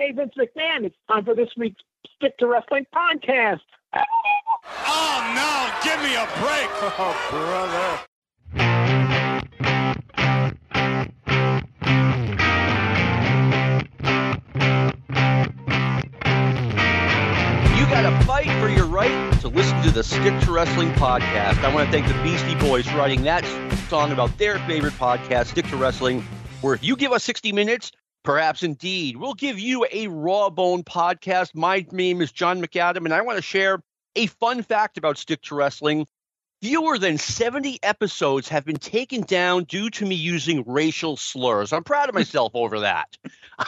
Hey, Vince McMahon, it's time for this week's Stick to Wrestling podcast. Oh, no, give me a break. Oh, brother. You got to fight for your right to listen to the Stick to Wrestling podcast. I want to thank the Beastie Boys for writing that song about their favorite podcast, Stick to Wrestling, where if you give us 60 minutes, perhaps indeed, we'll give you a raw bone podcast. My name is John McAdam, and I want to share a fun fact about Stick to Wrestling. Fewer than 70 episodes have been taken down due to me using racial slurs. I'm proud of myself over that.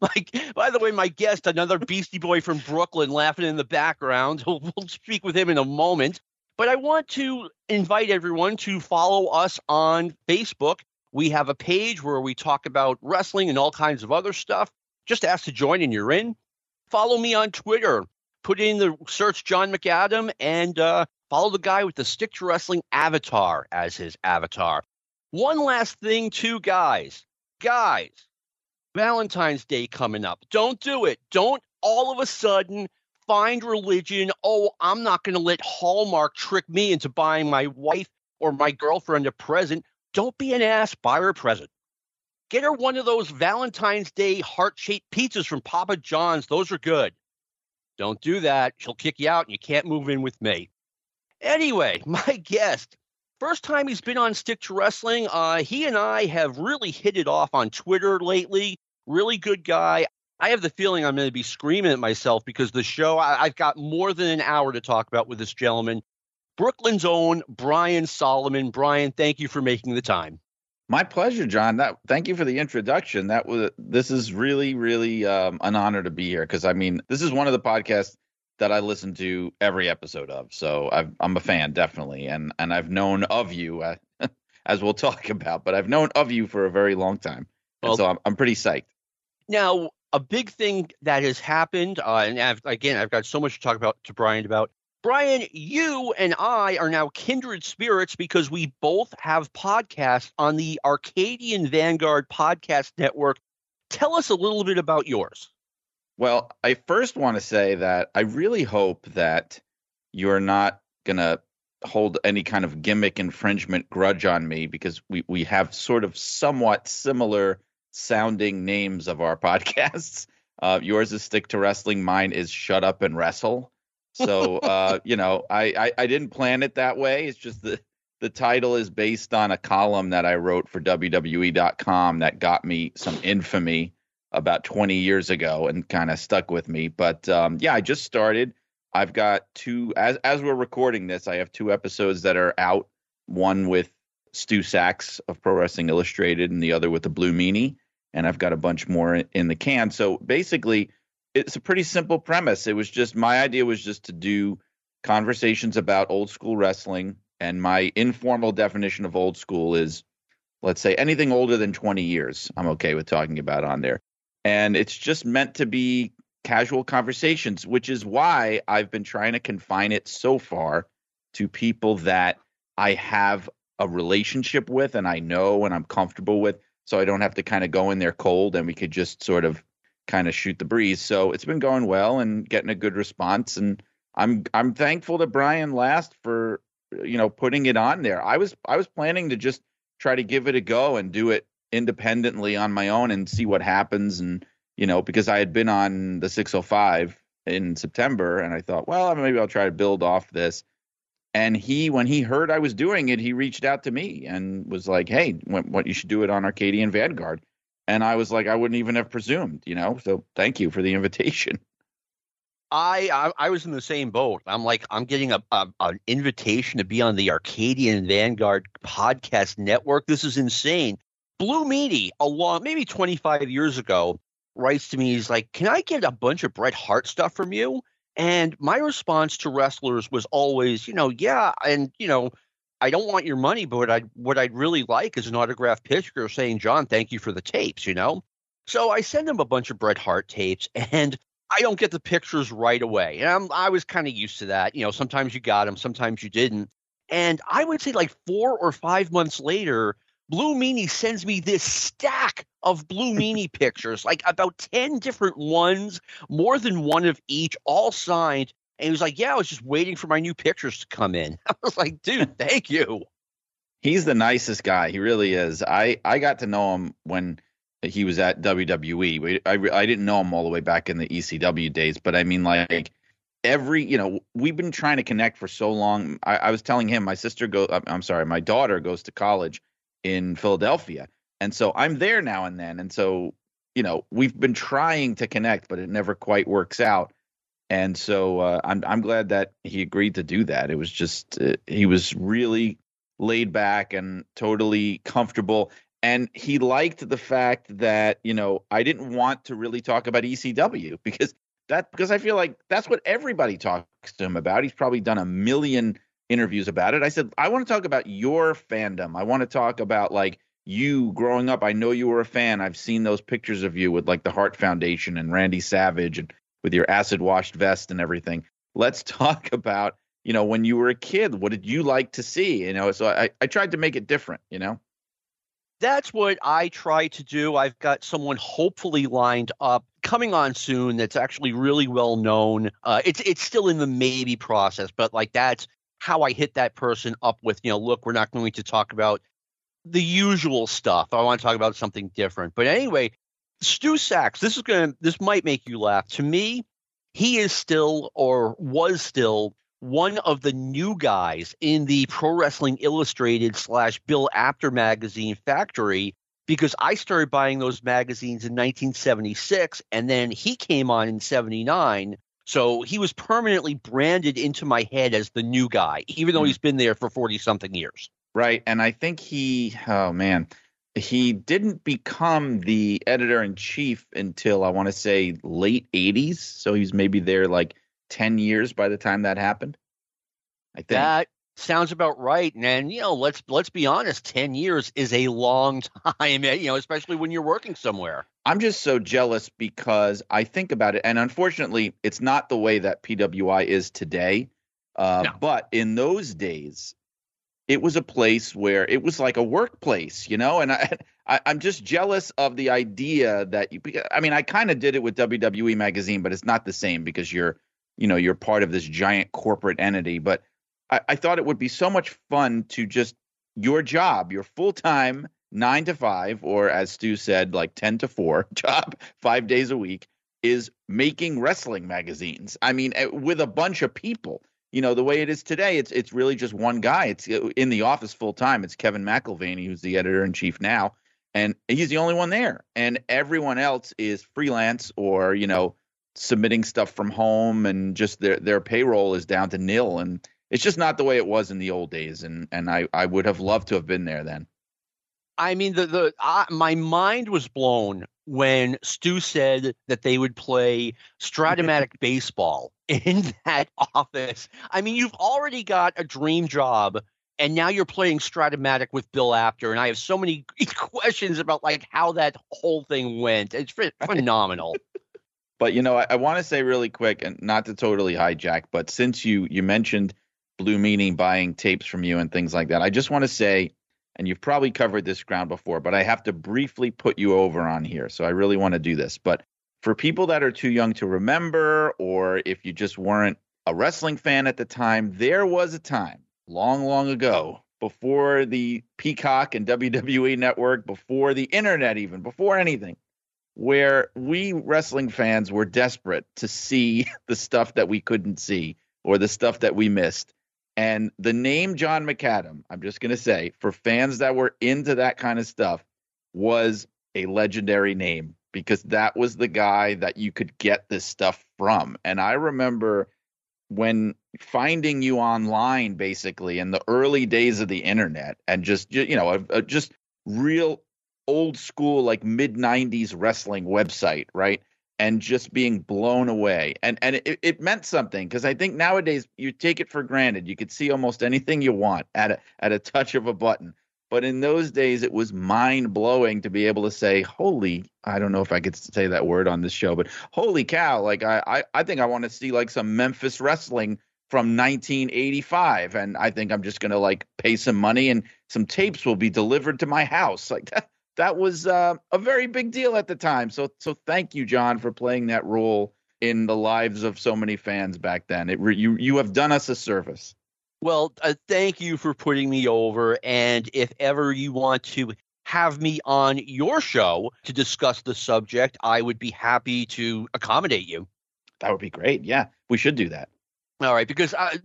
Like, by the way, my guest, another Beastie Boy from Brooklyn, laughing in the background. We'll, we'll speak with him in a moment. But I want to invite everyone to follow us on Facebook. We have a page where we talk about wrestling and all kinds of other stuff. Just ask to join and you're in. Follow me on Twitter. Put in the search John McAdam and uh, follow the guy with the Stick to Wrestling avatar as his avatar. One last thing, too, guys. Guys, Valentine's Day coming up. Don't do it. Don't all of a sudden find religion. Oh, I'm not going to let Hallmark trick me into buying my wife or my girlfriend a present. Don't be an ass. Buy her a present. Get her one of those Valentine's Day heart shaped pizzas from Papa John's. Those are good. Don't do that. She'll kick you out and you can't move in with me. Anyway, my guest, first time he's been on Stick to Wrestling, uh, he and I have really hit it off on Twitter lately really good guy. I have the feeling I'm going to be screaming at myself because the show, I, have got more than an hour to talk about with this gentleman. Brooklyn's own Brian Solomon. Brian, thank you for making the time. My pleasure, John. That thank you for the introduction. That was this is really, really um, an honor to be here because I mean this is one of the podcasts that I listen to every episode of. So i am a fan definitely, and and I've known of you uh, as we'll talk about, but I've known of you for a very long time, and well, so I'm I'm pretty psyched. Now, a big thing that has happened, uh, and I've, again, I've got so much to talk about to Brian about. Brian, you and I are now kindred spirits because we both have podcasts on the Arcadian Vanguard Podcast Network. Tell us a little bit about yours. Well, I first want to say that I really hope that you're not going to hold any kind of gimmick infringement grudge on me because we, we have sort of somewhat similar sounding names of our podcasts. Uh, yours is Stick to Wrestling. Mine is Shut Up and Wrestle. So, uh, you know, I, I, I, didn't plan it that way. It's just the, the title is based on a column that I wrote for WWE.com that got me some infamy about 20 years ago and kind of stuck with me. But um, yeah, I just started. I've got two, as, as we're recording this, I have two episodes that are out one with Stu Saks of Pro Wrestling Illustrated and the other with the Blue Meanie and I've got a bunch more in the can. So basically, it's a pretty simple premise. It was just my idea was just to do conversations about old school wrestling, and my informal definition of old school is, let's say, anything older than 20 years. I'm okay with talking about on there, and it's just meant to be casual conversations, which is why I've been trying to confine it so far to people that I have a relationship with and I know and I'm comfortable with so I don't have to kind of go in there cold and we could just sort of kind of shoot the breeze. So it's been going well and getting a good response and I'm I'm thankful to Brian Last for you know putting it on there. I was I was planning to just try to give it a go and do it independently on my own and see what happens and you know because I had been on the 605 in September and I thought, well, maybe I'll try to build off this and he when he heard i was doing it he reached out to me and was like hey what you should do it on arcadian vanguard and i was like i wouldn't even have presumed you know so thank you for the invitation I, I, I was in the same boat. I'm like, I'm getting a, a, an invitation to be on the Arcadian Vanguard podcast network. This is insane. Blue Meanie, along maybe 25 years ago, writes to me. He's like, "Can I get a bunch of Bret Hart stuff from you?" And my response to wrestlers was always, you know, yeah, and you know, I don't want your money, but what I what I'd really like is an autographed picture saying, John, thank you for the tapes, you know. So I send him a bunch of Bret Hart tapes, and I don't get the pictures right away. And I'm, I was kind of used to that. You know, sometimes you got them, sometimes you didn't. And I would say like four or five months later, Blue Meanie sends me this stack of Blue Meanie pictures, like about 10 different ones, more than one of each, all signed. And he was like, Yeah, I was just waiting for my new pictures to come in. I was like, Dude, thank you. He's the nicest guy. He really is. I, I got to know him when he was at WWE. I, I didn't know him all the way back in the ECW days, but I mean, like, every you know we've been trying to connect for so long I, I was telling him my sister go i'm sorry my daughter goes to college in Philadelphia. And so I'm there now and then. And so, you know, we've been trying to connect, but it never quite works out. And so uh, I'm I'm glad that he agreed to do that. It was just uh, he was really laid back and totally comfortable. And he liked the fact that you know I didn't want to really talk about ECW because that because I feel like that's what everybody talks to him about. He's probably done a million interviews about it. I said, I want to talk about your fandom. I want to talk about like you growing up. I know you were a fan. I've seen those pictures of you with like the Hart Foundation and Randy Savage and with your acid washed vest and everything. Let's talk about, you know, when you were a kid, what did you like to see? You know, so I, I tried to make it different, you know? That's what I try to do. I've got someone hopefully lined up coming on soon that's actually really well known. Uh, it's it's still in the maybe process, but like that's how I hit that person up with, you know, look, we're not going to talk about the usual stuff. I want to talk about something different. But anyway, Stu Saks, this is going this might make you laugh. To me, he is still or was still one of the new guys in the Pro Wrestling Illustrated slash Bill Apter magazine factory because I started buying those magazines in 1976 and then he came on in 79 so he was permanently branded into my head as the new guy, even though mm. he's been there for 40 something years. Right. And I think he, oh man, he didn't become the editor in chief until I want to say late 80s. So he's maybe there like 10 years by the time that happened. I think. That sounds about right. And you know, let's let's be honest, 10 years is a long time, you know, especially when you're working somewhere. I'm just so jealous because I think about it, and unfortunately, it's not the way that PWI is today. Uh, no. But in those days, it was a place where it was like a workplace, you know. And I, I am just jealous of the idea that you. I mean, I kind of did it with WWE magazine, but it's not the same because you're, you know, you're part of this giant corporate entity. But I, I thought it would be so much fun to just your job, your full time nine to five, or as Stu said, like 10 to four job, five days a week, is making wrestling magazines. I mean, eh, with a bunch of people. You know, the way it is today, it's it's really just one guy. It's uh, in the office full time. It's Kevin McIlvaney, who's the editor in chief now, and he's the only one there. And everyone else is freelance or you know submitting stuff from home, and just their their payroll is down to nil. And it's just not the way it was in the old days. And and I I would have loved to have been there then. I mean, the the my mind was blown when Stu said that they would play Strat-O-Matic baseball in that office. I mean, you've already got a dream job, and now you're playing Strat-O-Matic with Bill Apter, and I have so many questions about like how that whole thing went. It's phenomenal. but you know, I, I want to say really quick, and not to totally hijack, but since you you mentioned Blue Meanie buying tapes from you and things like that, I just want to say and you've probably covered this ground before, but I have to briefly put you over on here. So I really want to do this. But for people that are too young to remember, or if you just weren't a wrestling fan at the time, there was a time long, long ago before the Peacock and WWE network, before the internet, even before anything, where we wrestling fans were desperate to see the stuff that we couldn't see or the stuff that we missed. And the name John McAdam, I'm just going to say, for fans that were into that kind of stuff, was a legendary name because that was the guy that you could get this stuff from. And I remember when finding you online, basically in the early days of the internet, and just you know, a, a just real old school like mid 90s wrestling website, right? And just being blown away. And and it, it meant something because I think nowadays you take it for granted. You could see almost anything you want at a at a touch of a button. But in those days, it was mind blowing to be able to say, "Holy!" I don't know if I could say that word on this show, but "Holy cow!" Like I, I, I think I want to see like some Memphis wrestling from 1985, and I think I'm just gonna like pay some money and some tapes will be delivered to my house. Like that, that was uh, a very big deal at the time. So, so thank you, John, for playing that role in the lives of so many fans back then. It you you have done us a service. Well, uh, thank you for putting me over. And if ever you want to have me on your show to discuss the subject, I would be happy to accommodate you. That would be great. Yeah, we should do that. All right, because uh,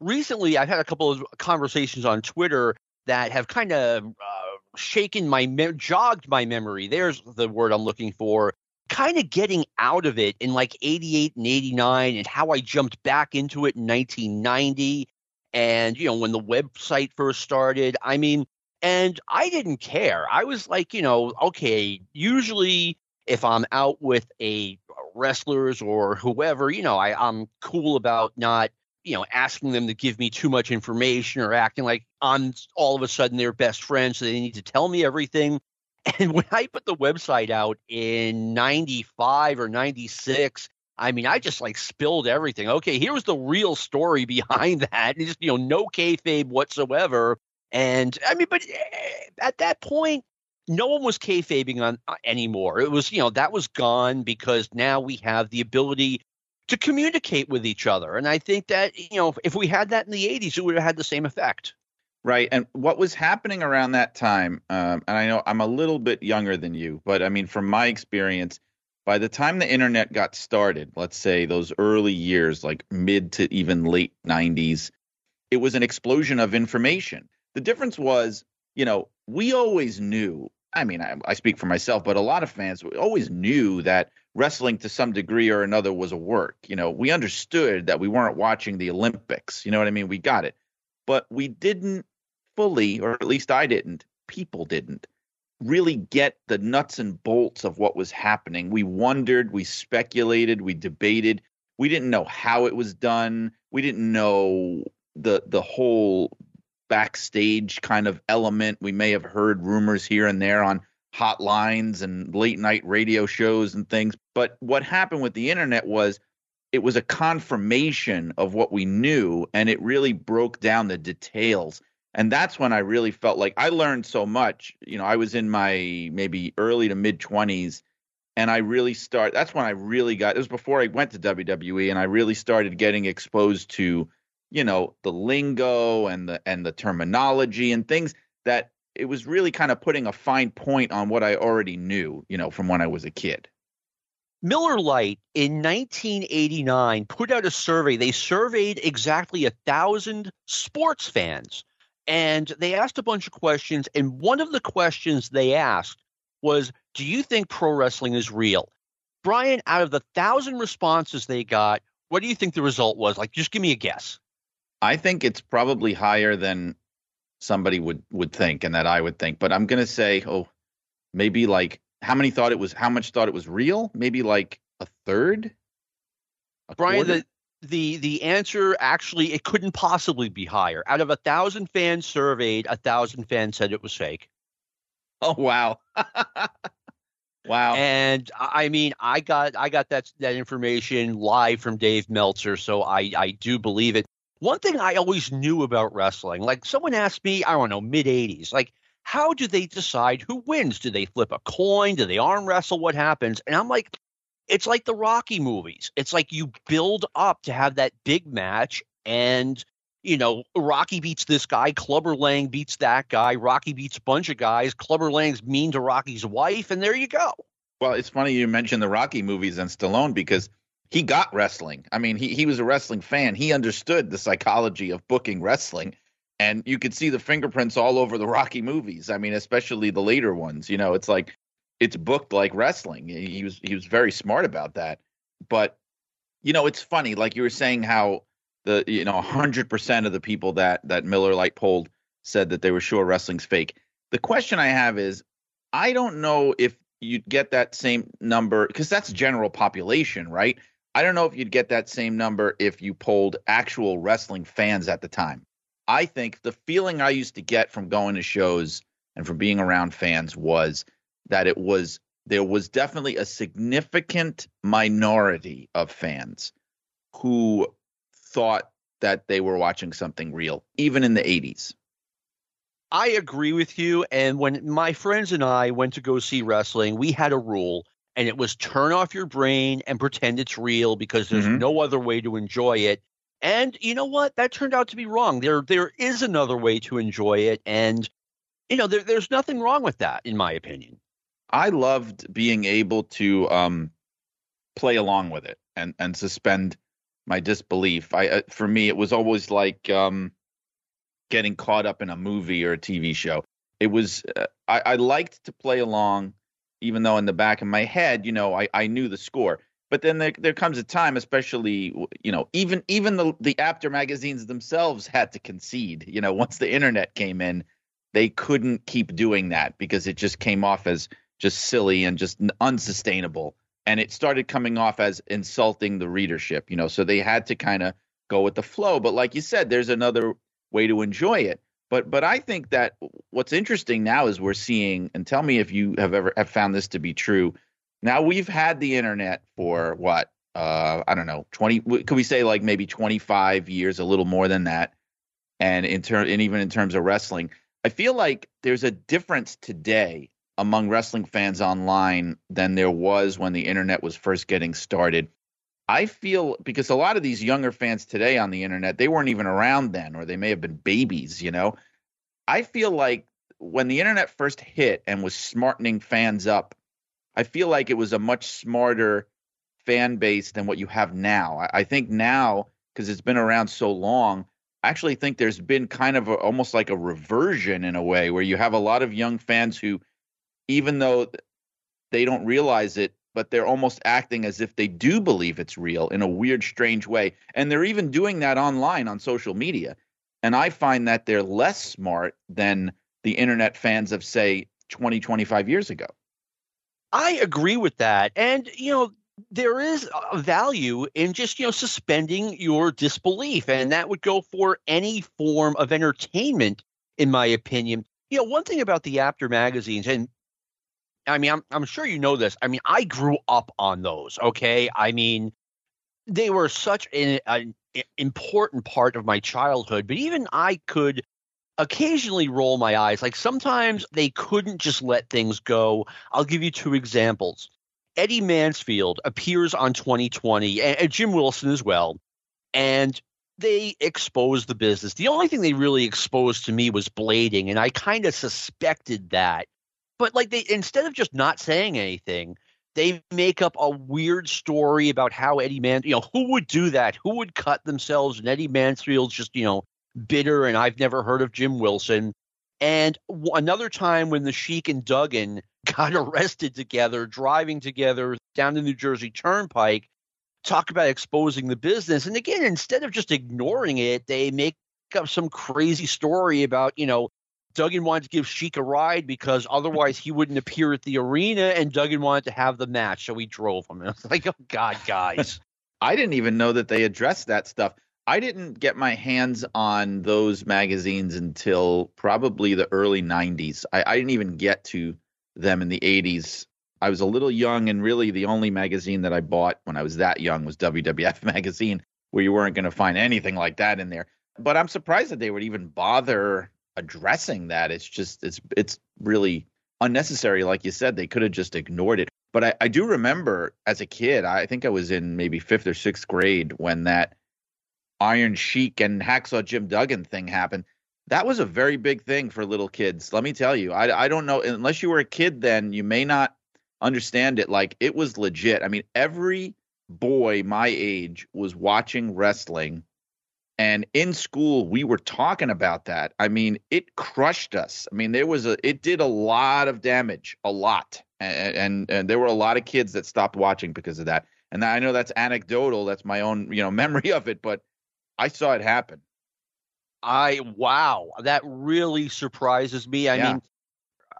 recently I've had a couple of conversations on Twitter that have kind of uh, shaken my me- jogged my memory. There's the word I'm looking for. Kind of getting out of it in like 88 and 89 and how I jumped back into it in 1990 and you know when the website first started. I mean, and I didn't care. I was like, you know, okay, usually if I'm out with a uh, wrestlers or whoever, you know, I, I'm cool about not, you know, asking them to give me too much information or acting like I'm all of a sudden their best friend, so they need to tell me everything. And when I put the website out in 95 or 96, I mean, I just like spilled everything. Okay, here was the real story behind that. And just, you know, no kayfabe whatsoever. And I mean, but eh, at that point, no one was kayfabing on uh, anymore. It was, you know, that was gone because now we have the ability to communicate with each other. And I think that, you know, if we had that in the 80s, it would have had the same effect. Right. And what was happening around that time, um, and I know I'm a little bit younger than you, but I mean, from my experience, by the time the internet got started, let's say those early years, like mid to even late 90s, it was an explosion of information. The difference was, you know, we always knew. I mean, I, I, speak for myself, but a lot of fans always knew that wrestling to some degree or another was a work. You know, we understood that we weren't watching the Olympics. You know what I mean? We got it. But we didn't fully, or at least I didn't, people didn't really get the nuts and bolts of what was happening. We wondered, we speculated, we debated. We didn't know how it was done. We didn't know the the whole backstage kind of element. We may have heard rumors here and there on hotlines and late night radio shows and things. But what happened with the internet was it was a confirmation of what we knew and it really broke down the details. And that's when I really felt like I learned so much. You know, I was in my maybe early to mid 20s and I really start that's when I really got it was before I went to WWE and I really started getting exposed to you know the lingo and the and the terminology and things that it was really kind of putting a fine point on what I already knew, you know, from when I was a kid. Miller Lite in 1989 put out a survey. They surveyed exactly a thousand sports fans, and they asked a bunch of questions. And one of the questions they asked was, "Do you think pro wrestling is real?" Brian, out of the thousand responses they got, what do you think the result was? Like, just give me a guess. I think it's probably higher than somebody would would think and that I would think. But I'm gonna say, oh, maybe like how many thought it was how much thought it was real? Maybe like a third? A Brian, the the the answer actually it couldn't possibly be higher. Out of a thousand fans surveyed, a thousand fans said it was fake. Oh wow. wow. And I mean I got I got that that information live from Dave Meltzer, so I I do believe it. One thing I always knew about wrestling, like someone asked me, I don't know, mid 80s, like, how do they decide who wins? Do they flip a coin? Do they arm wrestle? What happens? And I'm like, it's like the Rocky movies. It's like you build up to have that big match, and you know, Rocky beats this guy, Clubber Lang beats that guy, Rocky beats a bunch of guys, Clubber Lang's mean to Rocky's wife, and there you go. Well, it's funny you mentioned the Rocky movies and Stallone because he got wrestling. I mean, he he was a wrestling fan. He understood the psychology of booking wrestling, and you could see the fingerprints all over the Rocky movies. I mean, especially the later ones. You know, it's like it's booked like wrestling. He was he was very smart about that. But you know, it's funny, like you were saying, how the you know 100% of the people that that Miller Lite polled said that they were sure wrestling's fake. The question I have is, I don't know if you'd get that same number because that's general population, right? I don't know if you'd get that same number if you polled actual wrestling fans at the time. I think the feeling I used to get from going to shows and from being around fans was that it was there was definitely a significant minority of fans who thought that they were watching something real, even in the 80s. I agree with you. And when my friends and I went to go see wrestling, we had a rule, and it was turn off your brain and pretend it's real because there's Mhm. no other way to enjoy it. And you know what? That turned out to be wrong. There, there is another way to enjoy it, and you know, there, there's nothing wrong with that, in my opinion. I loved being able to um, play along with it and and suspend my disbelief. I uh, for me, it was always like um, getting caught up in a movie or a TV show. It was uh, I, I liked to play along, even though in the back of my head, you know, I, I knew the score. But then there there comes a time, especially you know, even even the the Apter magazines themselves had to concede. You know, once the internet came in, they couldn't keep doing that because it just came off as just silly and just unsustainable and it started coming off as insulting the readership you know so they had to kind of go with the flow but like you said there's another way to enjoy it but but i think that what's interesting now is we're seeing and tell me if you have ever have found this to be true now we've had the internet for what uh i don't know 20 could we say like maybe 25 years a little more than that and in turn and even in terms of wrestling i feel like there's a difference today among wrestling fans online than there was when the internet was first getting started. I feel because a lot of these younger fans today on the internet, they weren't even around then, or they may have been babies, you know. I feel like when the internet first hit and was smartening fans up, I feel like it was a much smarter fan base than what you have now. I, I think now, because it's been around so long, I actually think there's been kind of a, almost like a reversion in a way where you have a lot of young fans who even though they don't realize it, but they're almost acting as if they do believe it's real in a weird, strange way. And they're even doing that online on social media. And I find that they're less smart than the internet fans of, say, 20, 25 years ago. I agree with that. And, you know, there is a value in just, you know, suspending your disbelief. And that would go for any form of entertainment, in my opinion. You know, one thing about the Apter magazines, and I mean, I'm, I'm sure you know this. I mean, I grew up on those. Okay. I mean, they were such an, an important part of my childhood, but even I could occasionally roll my eyes. Like sometimes they couldn't just let things go. I'll give you two examples. Eddie Mansfield appears on 2020, and, and Jim Wilson as well, and they expose the business. The only thing they really exposed to me was blading, and I kind of suspected that. But like they instead of just not saying anything, they make up a weird story about how Eddie Man, you know, who would do that? Who would cut themselves? And Eddie Mansfield's just, you know, bitter, and I've never heard of Jim Wilson. And w- another time when the Sheik and Duggan got arrested together, driving together down the New Jersey Turnpike, talk about exposing the business. And again, instead of just ignoring it, they make up some crazy story about, you know, Duggan wanted to give Sheik a ride because otherwise he wouldn't appear at the arena, and Duggan wanted to have the match, so he drove him. And I was like, oh God, guys. I didn't even know that they addressed that stuff. I didn't get my hands on those magazines until probably the early 90s. I, I didn't even get to them in the 80s. I was a little young, and really the only magazine that I bought when I was that young was WWF Magazine, where you weren't going to find anything like that in there. But I'm surprised that they would even bother addressing that. It's just, it's, it's really unnecessary. Like you said, they could have just ignored it. But I, I do remember as a kid, I think I was in maybe fifth or sixth grade when that Iron Sheik and Hacksaw Jim Duggan thing happened. That was a very big thing for little kids. Let me tell you, I, I don't know, unless you were a kid then, you may not understand it. Like it was legit. I mean, every boy my age was watching wrestling. And in school, we were talking about that. I mean, it crushed us. I mean, there was a, it did a lot of damage, a lot. And, and, and there were a lot of kids that stopped watching because of that. And I know that's anecdotal. That's my own, you know, memory of it, but I saw it happen. I wow, that really surprises me. I Yeah. mean,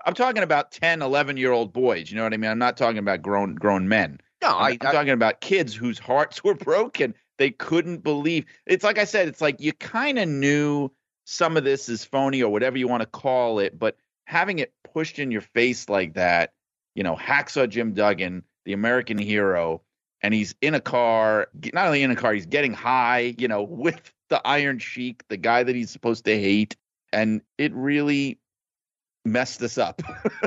I'm talking about 10, 11 year old boys. You know what I mean? I'm not talking about grown grown men. no, I'm, I, I'm talking about kids whose hearts were broken. They couldn't believe. It's like I said, it's like you kind of knew some of this is phony or whatever you want to call it, but having it pushed in your face like that, you know, Hacksaw Jim Duggan, the American hero, and he's in a car, not only in a car, he's getting high, you know, with the Iron Sheik, the guy that he's supposed to hate. And it really messed this up.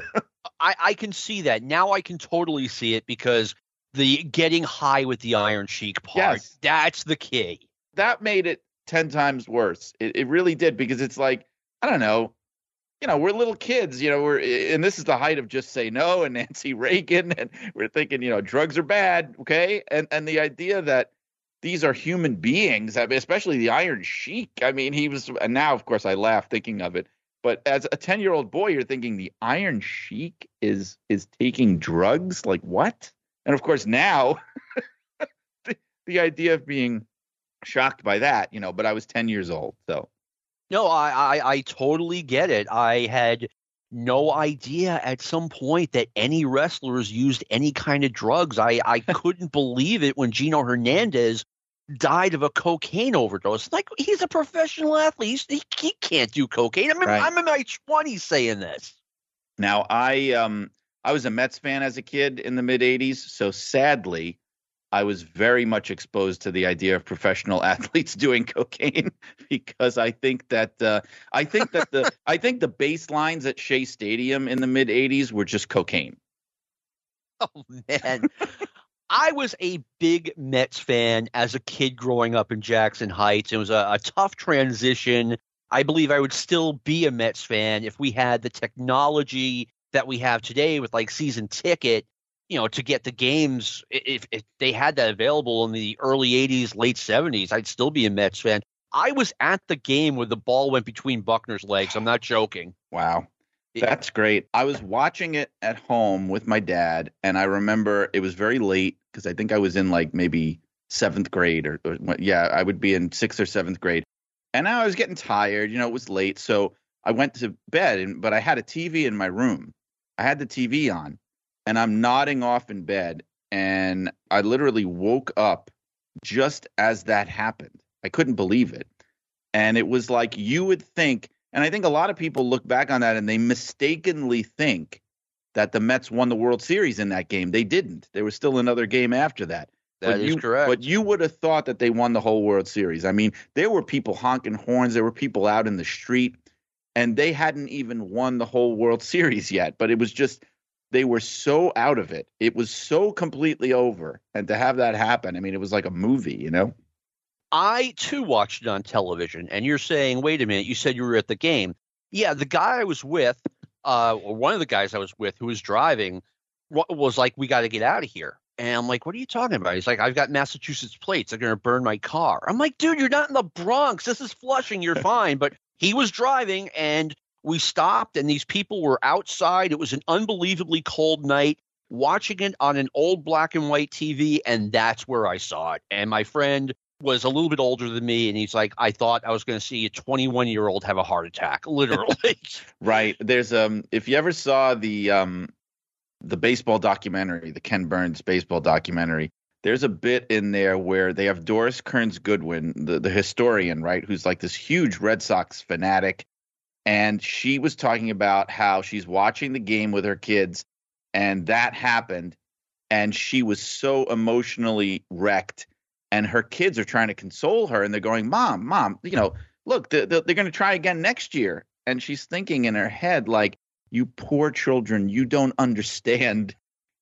I, I can see that now. I can totally see it because the getting high with the Iron Sheik part. Yes. That's the key. that made it 10 times worse. It, it really did because it's like, I don't know, you know, we're little kids, you know, we're, and this is the height of just say no and Nancy Reagan. And we're thinking, you know, drugs are bad. Okay. And, and the idea that these are human beings, I mean, especially the Iron Sheik. I mean, he was, and now, of course, I laugh thinking of it. But as a 10 year old boy, you're thinking the Iron Sheik is is taking drugs? Like what? And of course, now the, the idea of being shocked by that, you know, but I was 10 years old. So No, I, I, I totally get it. I had no idea at some point that any wrestlers used any kind of drugs. I, I couldn't believe it when Gino Hernandez died of a cocaine overdose. Like he's a professional athlete. He, he can't do cocaine. I'm in, Right. I'm in my twenties saying this. now I um I was a Mets fan as a kid in the mid 80s, so sadly I was very much exposed to the idea of professional athletes doing cocaine because I think that uh, I think that the I think the baselines at Shea Stadium in the mid 80s were just cocaine. Oh man. I was a big Mets fan as a kid growing up in Jackson Heights. It was a, a tough transition. I believe I would still be a Mets fan if we had the technology that we have today with like season ticket, you know, to get the games. If, if they had that available in the early 80s, late 70s, I'd still be a Mets fan. I was at the game where the ball went between Buckner's legs. I'm not joking. Wow. That's great. I was watching it at home with my dad, and I remember it was very late because I think I was in like maybe seventh grade or, or yeah, I would be in sixth or seventh grade. And now I was getting tired, you know, it was late. So I went to bed, and, but I had a TV in my room. I had the TV on, and I'm nodding off in bed. And I literally woke up just as that happened. I couldn't believe it. And it was like you would think, and I think a lot of people look back on that and they mistakenly think that the Mets won the World Series in that game. They didn't. There was still another game after that. That But is you, correct. But you would have thought that they won the whole World Series. I mean, there were people honking horns, there were people out in the street, and they hadn't even won the whole World Series yet. But it was just they were so out of it. It was so completely over. And to have that happen, I mean, it was like a movie, you know? I too watched it on television, and you're saying, wait a minute, you said you were at the game. Yeah, the guy I was with, uh, or one of the guys I was with who was driving, was like, we got to get out of here. And I'm like, what are you talking about? He's like, I've got Massachusetts plates. They're going to burn my car. I'm like, dude, you're not in the Bronx. This is Flushing. You're fine. But he was driving, and we stopped, and these people were outside. It was an unbelievably cold night watching it on an old black and white TV, and that's where I saw it. And my friend was a little bit older than me, and he's like, I thought I was going to see a 21 year old have a heart attack, literally. Right. There's um if you ever saw the um the baseball documentary, the Ken Burns baseball documentary, there's a bit in there where they have Doris Kearns Goodwin, the, the historian, right, who's like this huge Red Sox fanatic. And she was talking about how she's watching the game with her kids, and that happened. And she was so emotionally wrecked. And her kids are trying to console her, and they're going, Mom, Mom, you know, look, they're, they're going to try again next year. And she's thinking in her head, like, you poor children, you don't understand.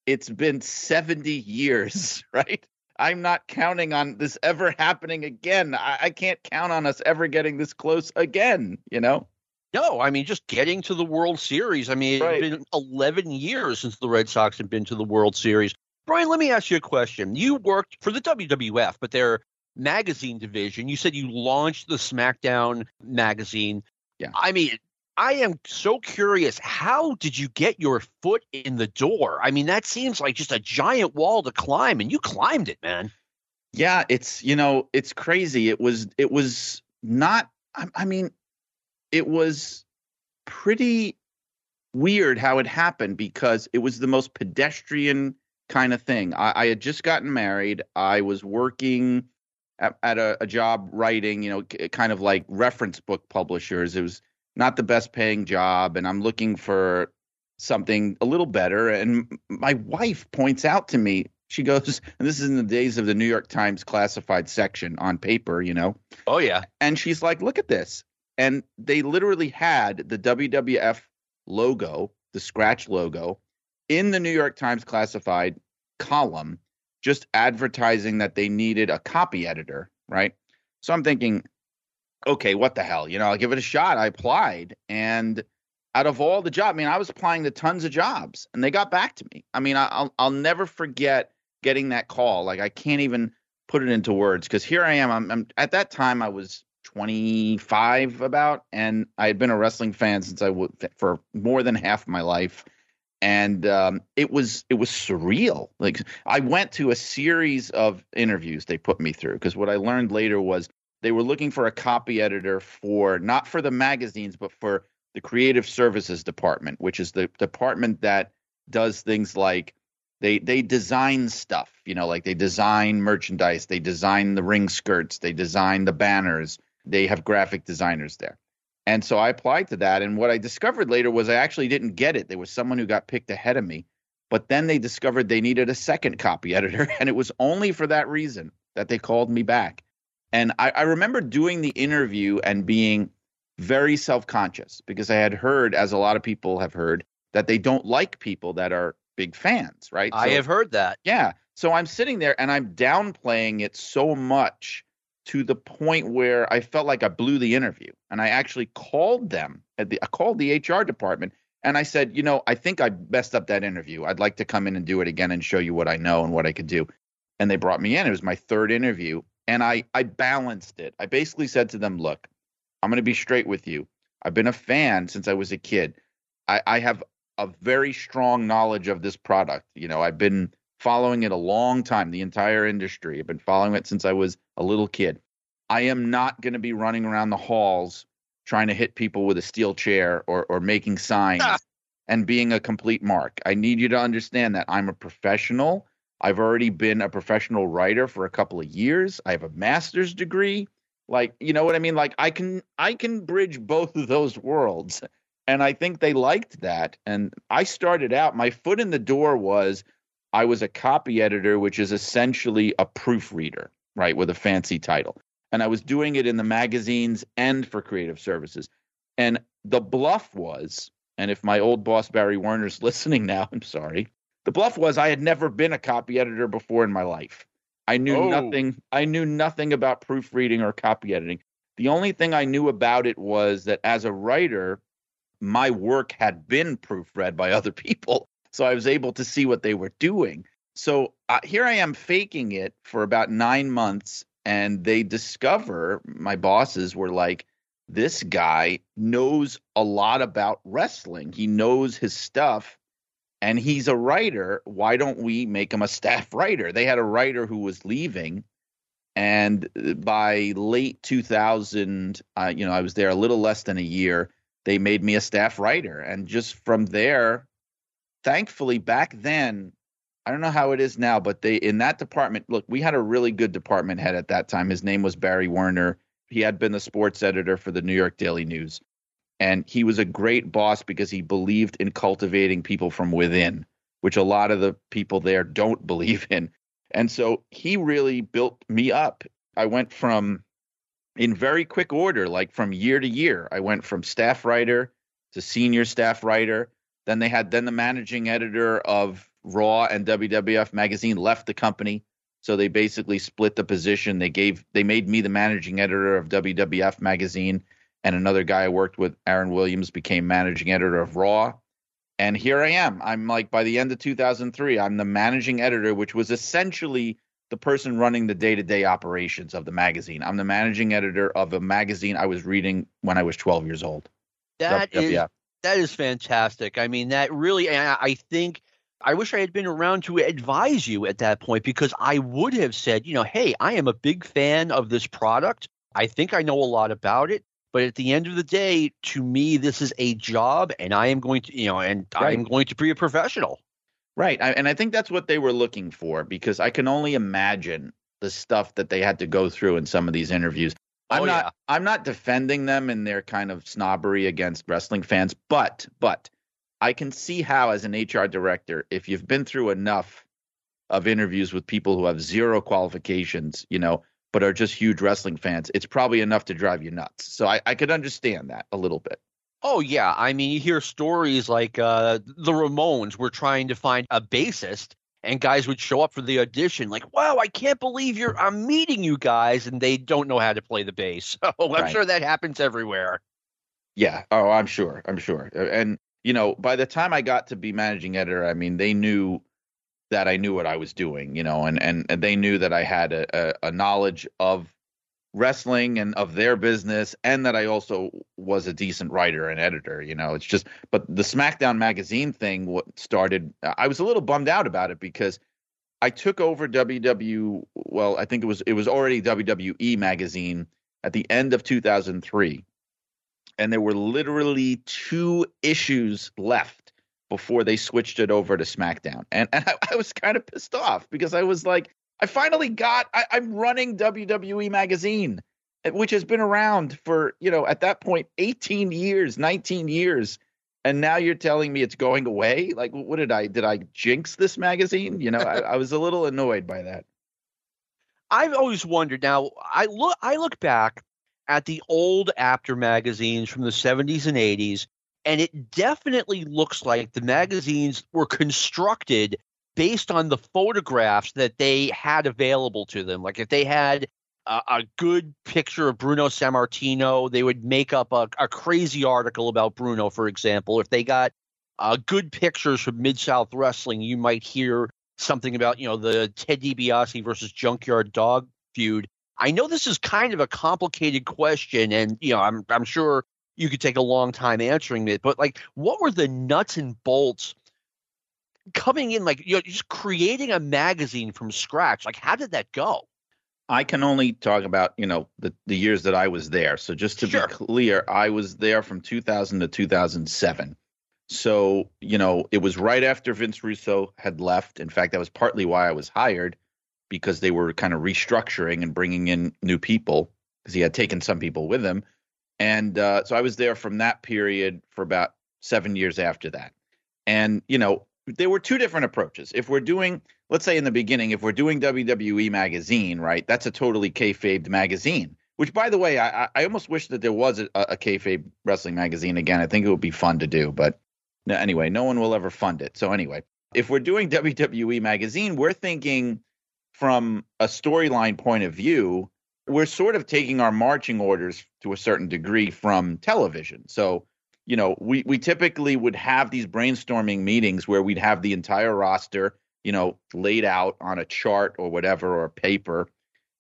It's been 70 years, right? I'm not counting on this ever happening again. I, I can't count on us ever getting this close again, you know? no, I mean, just getting to the World Series. I mean, Right. it's been 11 years since the Red Sox have been to the World Series. Brian, let me ask you a question. You worked for the WWF, but their magazine division. You said you launched the SmackDown magazine. Yeah. I mean, I am so curious. How did you get your foot in the door? I mean, that seems like just a giant wall to climb, and you climbed it, man. Yeah, it's you know, it's crazy. It was it was not I, I mean, it was pretty weird how it happened because it was the most pedestrian kind of thing. I, I had just gotten married. I was working at, at a, a job writing, you know, kind of like reference book publishers. It was not the best paying job, and I'm looking for something a little better. And my wife points out to me, she goes, and this is in the days of the New York Times classified section on paper, you know, Oh yeah. and she's like, look at this. And they literally had the WWF logo, the scratch logo, in the New York Times classified column, just advertising that they needed a copy editor, right? So I'm thinking, okay, what the hell? You know, I'll give it a shot. I applied. And out of all the jobs, I mean, I was applying to tons of jobs and they got back to me. I mean, I'll, I'll never forget getting that call. Like, I can't even put it into words because here I am. I'm, I'm at that time, I was 25 about, and I had been a wrestling fan since I would for more than half my life. And um, it was it was surreal. Like I went to a series of interviews they put me through because what I learned later was they were looking for a copy editor for not for the magazines but for the creative services department, which is the department that does things like they they design stuff, you know, like they design merchandise, they design the ring skirts, they design the banners, they have graphic designers there. And so I applied to that. And what I discovered later was I actually didn't get it. There was someone who got picked ahead of me. But then they discovered they needed a second copy editor. And it was only for that reason that they called me back. And I, I remember doing the interview and being very self conscious because I had heard, as a lot of people have heard, that they don't like people that are big fans, right? I So- have heard that. yeah. So I'm sitting there and I'm downplaying it so much to the point where I felt like I blew the interview. And I actually called them at the I called the HR department and I said, you know, I think I messed up that interview. I'd like to come in and do it again and show you what I know and what I could do. And they brought me in. It was my third interview. And I I balanced it. I basically said to them, look, I'm gonna be straight with you. I've been a fan since I was a kid. I, I have a very strong knowledge of this product. You know, I've been following it a long time, the entire industry. I've been following it since I was a little kid. I am not going to be running around the halls trying to hit people with a steel chair or or making signs Ah. and being a complete mark. I need you to understand that I'm a professional. I've already been a professional writer for a couple of years. I have a master's degree. Like, you know what I mean? Like I can I can bridge both of those worlds. And I think they liked that. And I started out, my foot in the door was I was a copy editor, which is essentially a proofreader, right, with a fancy title. And I was doing it in the magazines and for creative services. And the bluff was, and if my old boss Barry Werner's listening now, I'm sorry. The bluff was I had never been a copy editor before in my life. I knew Oh. nothing. I knew nothing about proofreading or copy editing. The only thing I knew about it was that as a writer, my work had been proofread by other people. So I was able to see what they were doing. So uh, here I am faking it for about nine months. And they discover, my bosses were like, this guy knows a lot about wrestling. He knows his stuff and he's a writer. Why don't we make him a staff writer? They had a writer who was leaving. And by late 2000, uh, you know, I was there a little less than a year they made me a staff writer and just from there thankfully back then i don't know how it is now but they in that department look we had a really good department head at that time his name was barry werner he had been the sports editor for the new york daily news and he was a great boss because he believed in cultivating people from within which a lot of the people there don't believe in and so he really built me up i went from in very quick order, like from year to year. I went from staff writer to senior staff writer. Then they had then the managing editor of Raw and WWF magazine left the company. So they basically split the position. They gave they made me the managing editor of WWF magazine and another guy I worked with, Aaron Williams, became managing editor of Raw. And here I am. I'm like by the end of 2003, I'm the managing editor, which was essentially the person running the day-to-day operations of the magazine. I'm the managing editor of a magazine I was reading when I was 12 years old. That is WWF. that is fantastic. I mean, that really, I think I wish I had been around to advise you at that point because I would have said, you know, hey, I am a big fan of this product. I think I know a lot about it. But at the end of the day, to me, this is a job, and I am going to, you know, and I am going to be a professional. Right. I, and I think that's what they were looking for because I can only imagine the stuff that they had to go through in some of these interviews. I'm Oh, not yeah. I'm not defending them in their kind of snobbery against wrestling fans, but but I can see how as an HR director, if you've been through enough of interviews with people who have zero qualifications, you know, but are just huge wrestling fans, it's probably enough to drive you nuts. So I, I could understand that a little bit. Oh yeah, I mean you hear stories like uh, the Ramones were trying to find a bassist, and guys would show up for the audition like, "Wow, I can't believe you're I'm meeting you guys," and they don't know how to play the bass. So I'm Right. sure that happens everywhere. Yeah. Oh, I'm sure. I'm sure. And you know, by the time I got to be managing editor, I mean, they knew that I knew what I was doing. You know, and and, and they knew that I had a, a, a knowledge of wrestling and of their business, and that I also was a decent writer and editor. You know, it's just, but the SmackDown magazine thing what started. I was a little bummed out about it because. I took over WW. Well, I think it was it was already WWE magazine at the end of 2003 and there were literally two issues left before they switched it over to SmackDown. And, and I, I was kind of pissed off because I was like, I finally got, I, I'm running WWE Magazine, eh, which has been around for, you know, at that point, 18 years, 19 years. And now you're telling me it's going away? Like, what did I, did I jinx this magazine? You know, I, I was a little annoyed by that. I've always wondered. Now I look I look back at the old Apter magazines from the 70s and 80s, and it definitely looks like the magazines were constructed based on the photographs that they had available to them. Like if they had a, a good picture of Bruno Sammartino, they would make up a, a crazy article about Bruno, for example. If they got uh, good pictures from Mid South Wrestling, you might hear something about you know the Ted DiBiase versus Junkyard Dog feud. I know this is kind of a complicated question, and you know I'm I'm sure you could take a long time answering it, but like, what were the nuts and bolts coming in? Like, you know, just creating a magazine from scratch. Like, how did that go? I can only talk about, you know, the, the years that I was there. So just to Sure. be clear, I was there from 2000 to 2007. So, you know, it was right after Vince Russo had left. In fact, that was partly why I was hired because they were kind of restructuring and bringing in new people because he had taken some people with him. And uh, so I was there from that period for about seven years after that. And, you know, there were two different approaches. If we're doing, let's say in the beginning, if we're doing WWE magazine, right, that's a totally kayfabed magazine. Which, by the way, I, I- almost wish that there was a, a kayfabe wrestling magazine again. I think it would be fun to do, but no, anyway, no one will ever fund it. So anyway, if we're doing WWE magazine, we're thinking from a storyline point of view, we're sort of taking our marching orders to a certain degree from television. So you know, we we typically would have these brainstorming meetings where we'd have the entire roster, you know, laid out on a chart or whatever or paper,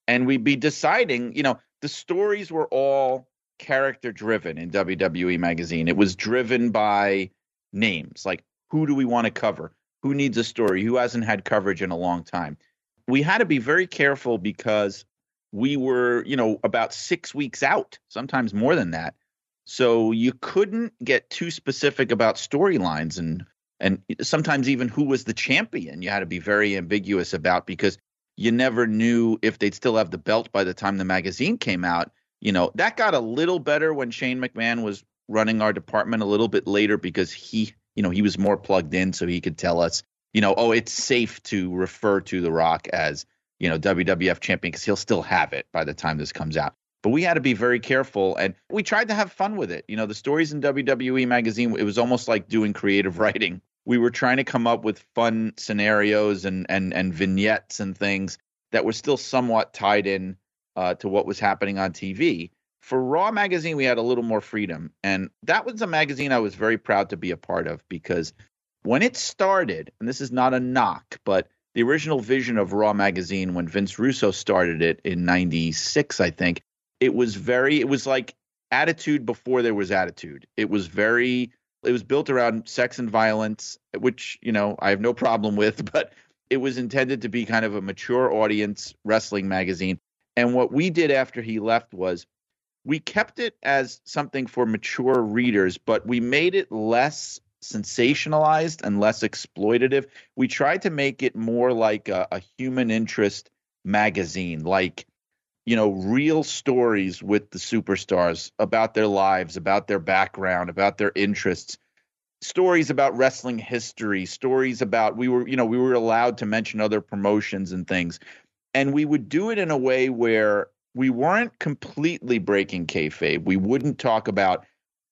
and we'd be deciding, you know, the stories were all character driven in WWE magazine. It was driven by names, like who do we want to cover? Who needs a story? Who hasn't had coverage in a long time? We had to be very careful because we were, you know, about 6 weeks out, sometimes more than that. So you couldn't get too specific about storylines and and sometimes even who was the champion. You had to be very ambiguous about because you never knew if they'd still have the belt by the time the magazine came out. You know, that got a little better when Shane McMahon was running our department a little bit later because he, you know, he was more plugged in so he could tell us, you know, oh, it's safe to refer to The Rock as, you know, WWF champion because he'll still have it by the time this comes out. But we had to be very careful and we tried to have fun with it. You know the stories in wwe magazine it was almost like doing creative writing. We were trying to come up with fun scenarios and and and vignettes and things that were still somewhat tied in uh, to what was happening on tv for raw magazine we had a little more freedom and that was a magazine i was very proud to be a part of because when it started and this is not a knock but the original vision of raw magazine when vince russo started it in 96 i think it was very it was like attitude before there was attitude. It was very it was built around sex and violence which you know i have no problem with but it was intended to be kind of a mature audience wrestling magazine. And what we did after he left was we kept it as something for mature readers but we made it less sensationalized and less exploitative we tried to make it more like a, a human interest magazine like you know, real stories with the superstars about their lives, about their background, about their interests, stories about wrestling history, stories about we were, you know, we were allowed to mention other promotions and things. And we would do it in a way where we weren't completely breaking kayfabe. We wouldn't talk about,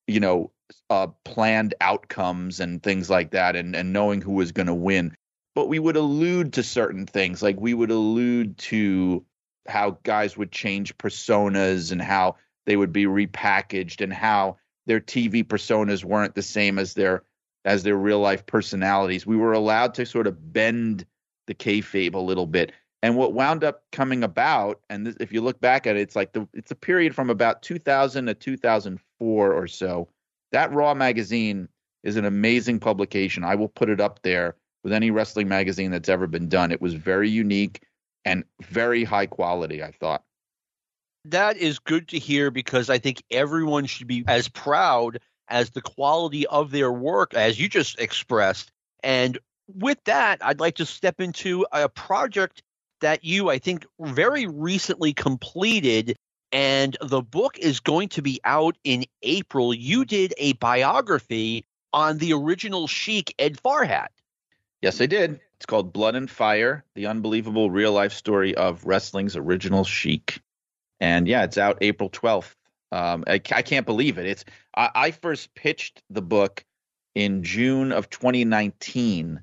you know, uh, planned outcomes and things like that, and and knowing who was going to win. But we would allude to certain things, like we would allude to how guys would change personas and how they would be repackaged and how their TV personas weren't the same as their as their real life personalities. We were allowed to sort of bend the kayfabe a little bit. And what wound up coming about, and this, if you look back at it, it's like the it's a period from about 2000 to 2004 or so. That Raw magazine is an amazing publication. I will put it up there with any wrestling magazine that's ever been done. It was very unique and very high quality, I thought. That is good to hear because I think everyone should be as proud as the quality of their work as you just expressed. And with that, I'd like to step into a project that you, I think, very recently completed. And the book is going to be out in April. You did a biography on the original Sheik, Ed Farhat. Yes, I did. It's called Blood and Fire The Unbelievable Real Life Story of Wrestling's Original Sheik. And yeah, it's out April 12th. Um, I, I, can't believe it. It's I, I first pitched the book in June of 2019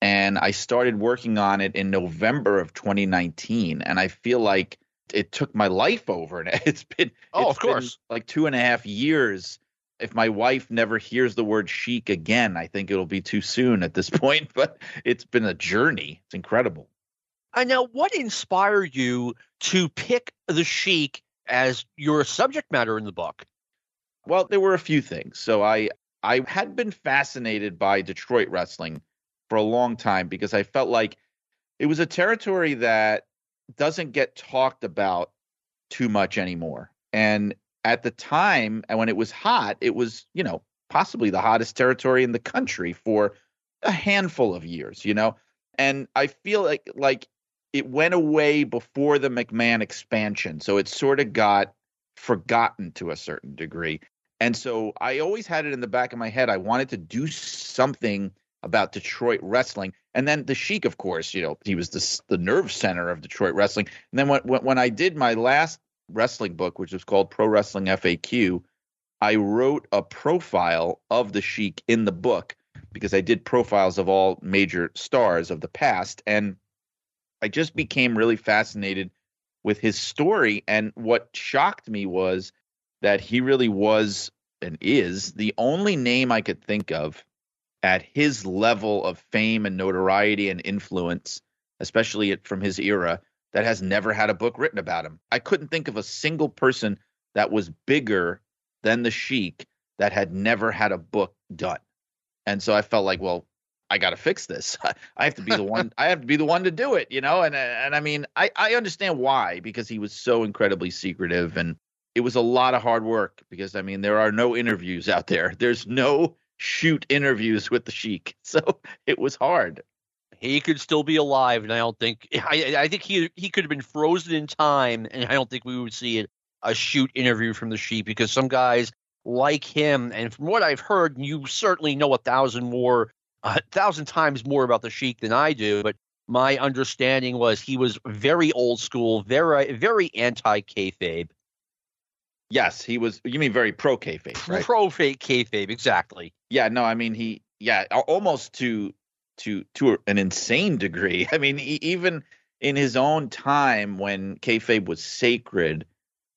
and I started working on it in November of 2019, and I feel like it took my life over, and it's been oh, it's of course, like two and a half years. If my wife never hears the word Sheik again, I think it'll be too soon at this point. But it's been a journey. It's incredible. And now, what inspired you to pick the Sheik as your subject matter in the book? Well, there were a few things. So I I had been fascinated by Detroit wrestling for a long time because I felt like it was a territory that doesn't get talked about too much anymore. And at the time, and when it was hot, it was, you know, possibly the hottest territory in the country for a handful of years, you know. And I feel like like it went away before the McMahon expansion, so it sort of got forgotten to a certain degree. And so I always had it in the back of my head. I wanted to do something about Detroit wrestling. And then the Sheik, of course, you know, he was the, the nerve center of Detroit wrestling. And then when, when, when I did my last wrestling book, which was called Pro Wrestling FAQ, I wrote a profile of the Sheik in the book because I did profiles of all major stars of the past. And I just became really fascinated with his story. And what shocked me was that he really was and is the only name I could think of at his level of fame and notoriety and influence, especially from his era, that has never had a book written about him. I couldn't think of a single person that was bigger than the Sheik that had never had a book done. And so I felt like, well, I got to fix this. I have to be the one. I have to be the one to do it, you know. And and I mean, I I understand why because he was so incredibly secretive, and it was a lot of hard work. Because I mean, there are no interviews out there. There's no shoot interviews with the Sheik. So it was hard. He could still be alive, and I don't think I, I think he he could have been frozen in time, and I don't think we would see it, a shoot interview from the Sheik because some guys like him, and from what I've heard, you certainly know a thousand more, a thousand times more about the Sheik than I do. But my understanding was he was very old school, very very anti kayfabe, Yes, he was. You mean very pro kayfabe, right? Pro kayfabe, exactly. Yeah, no, I mean he, yeah, almost to to to an insane degree. I mean, he, even in his own time when kayfabe was sacred,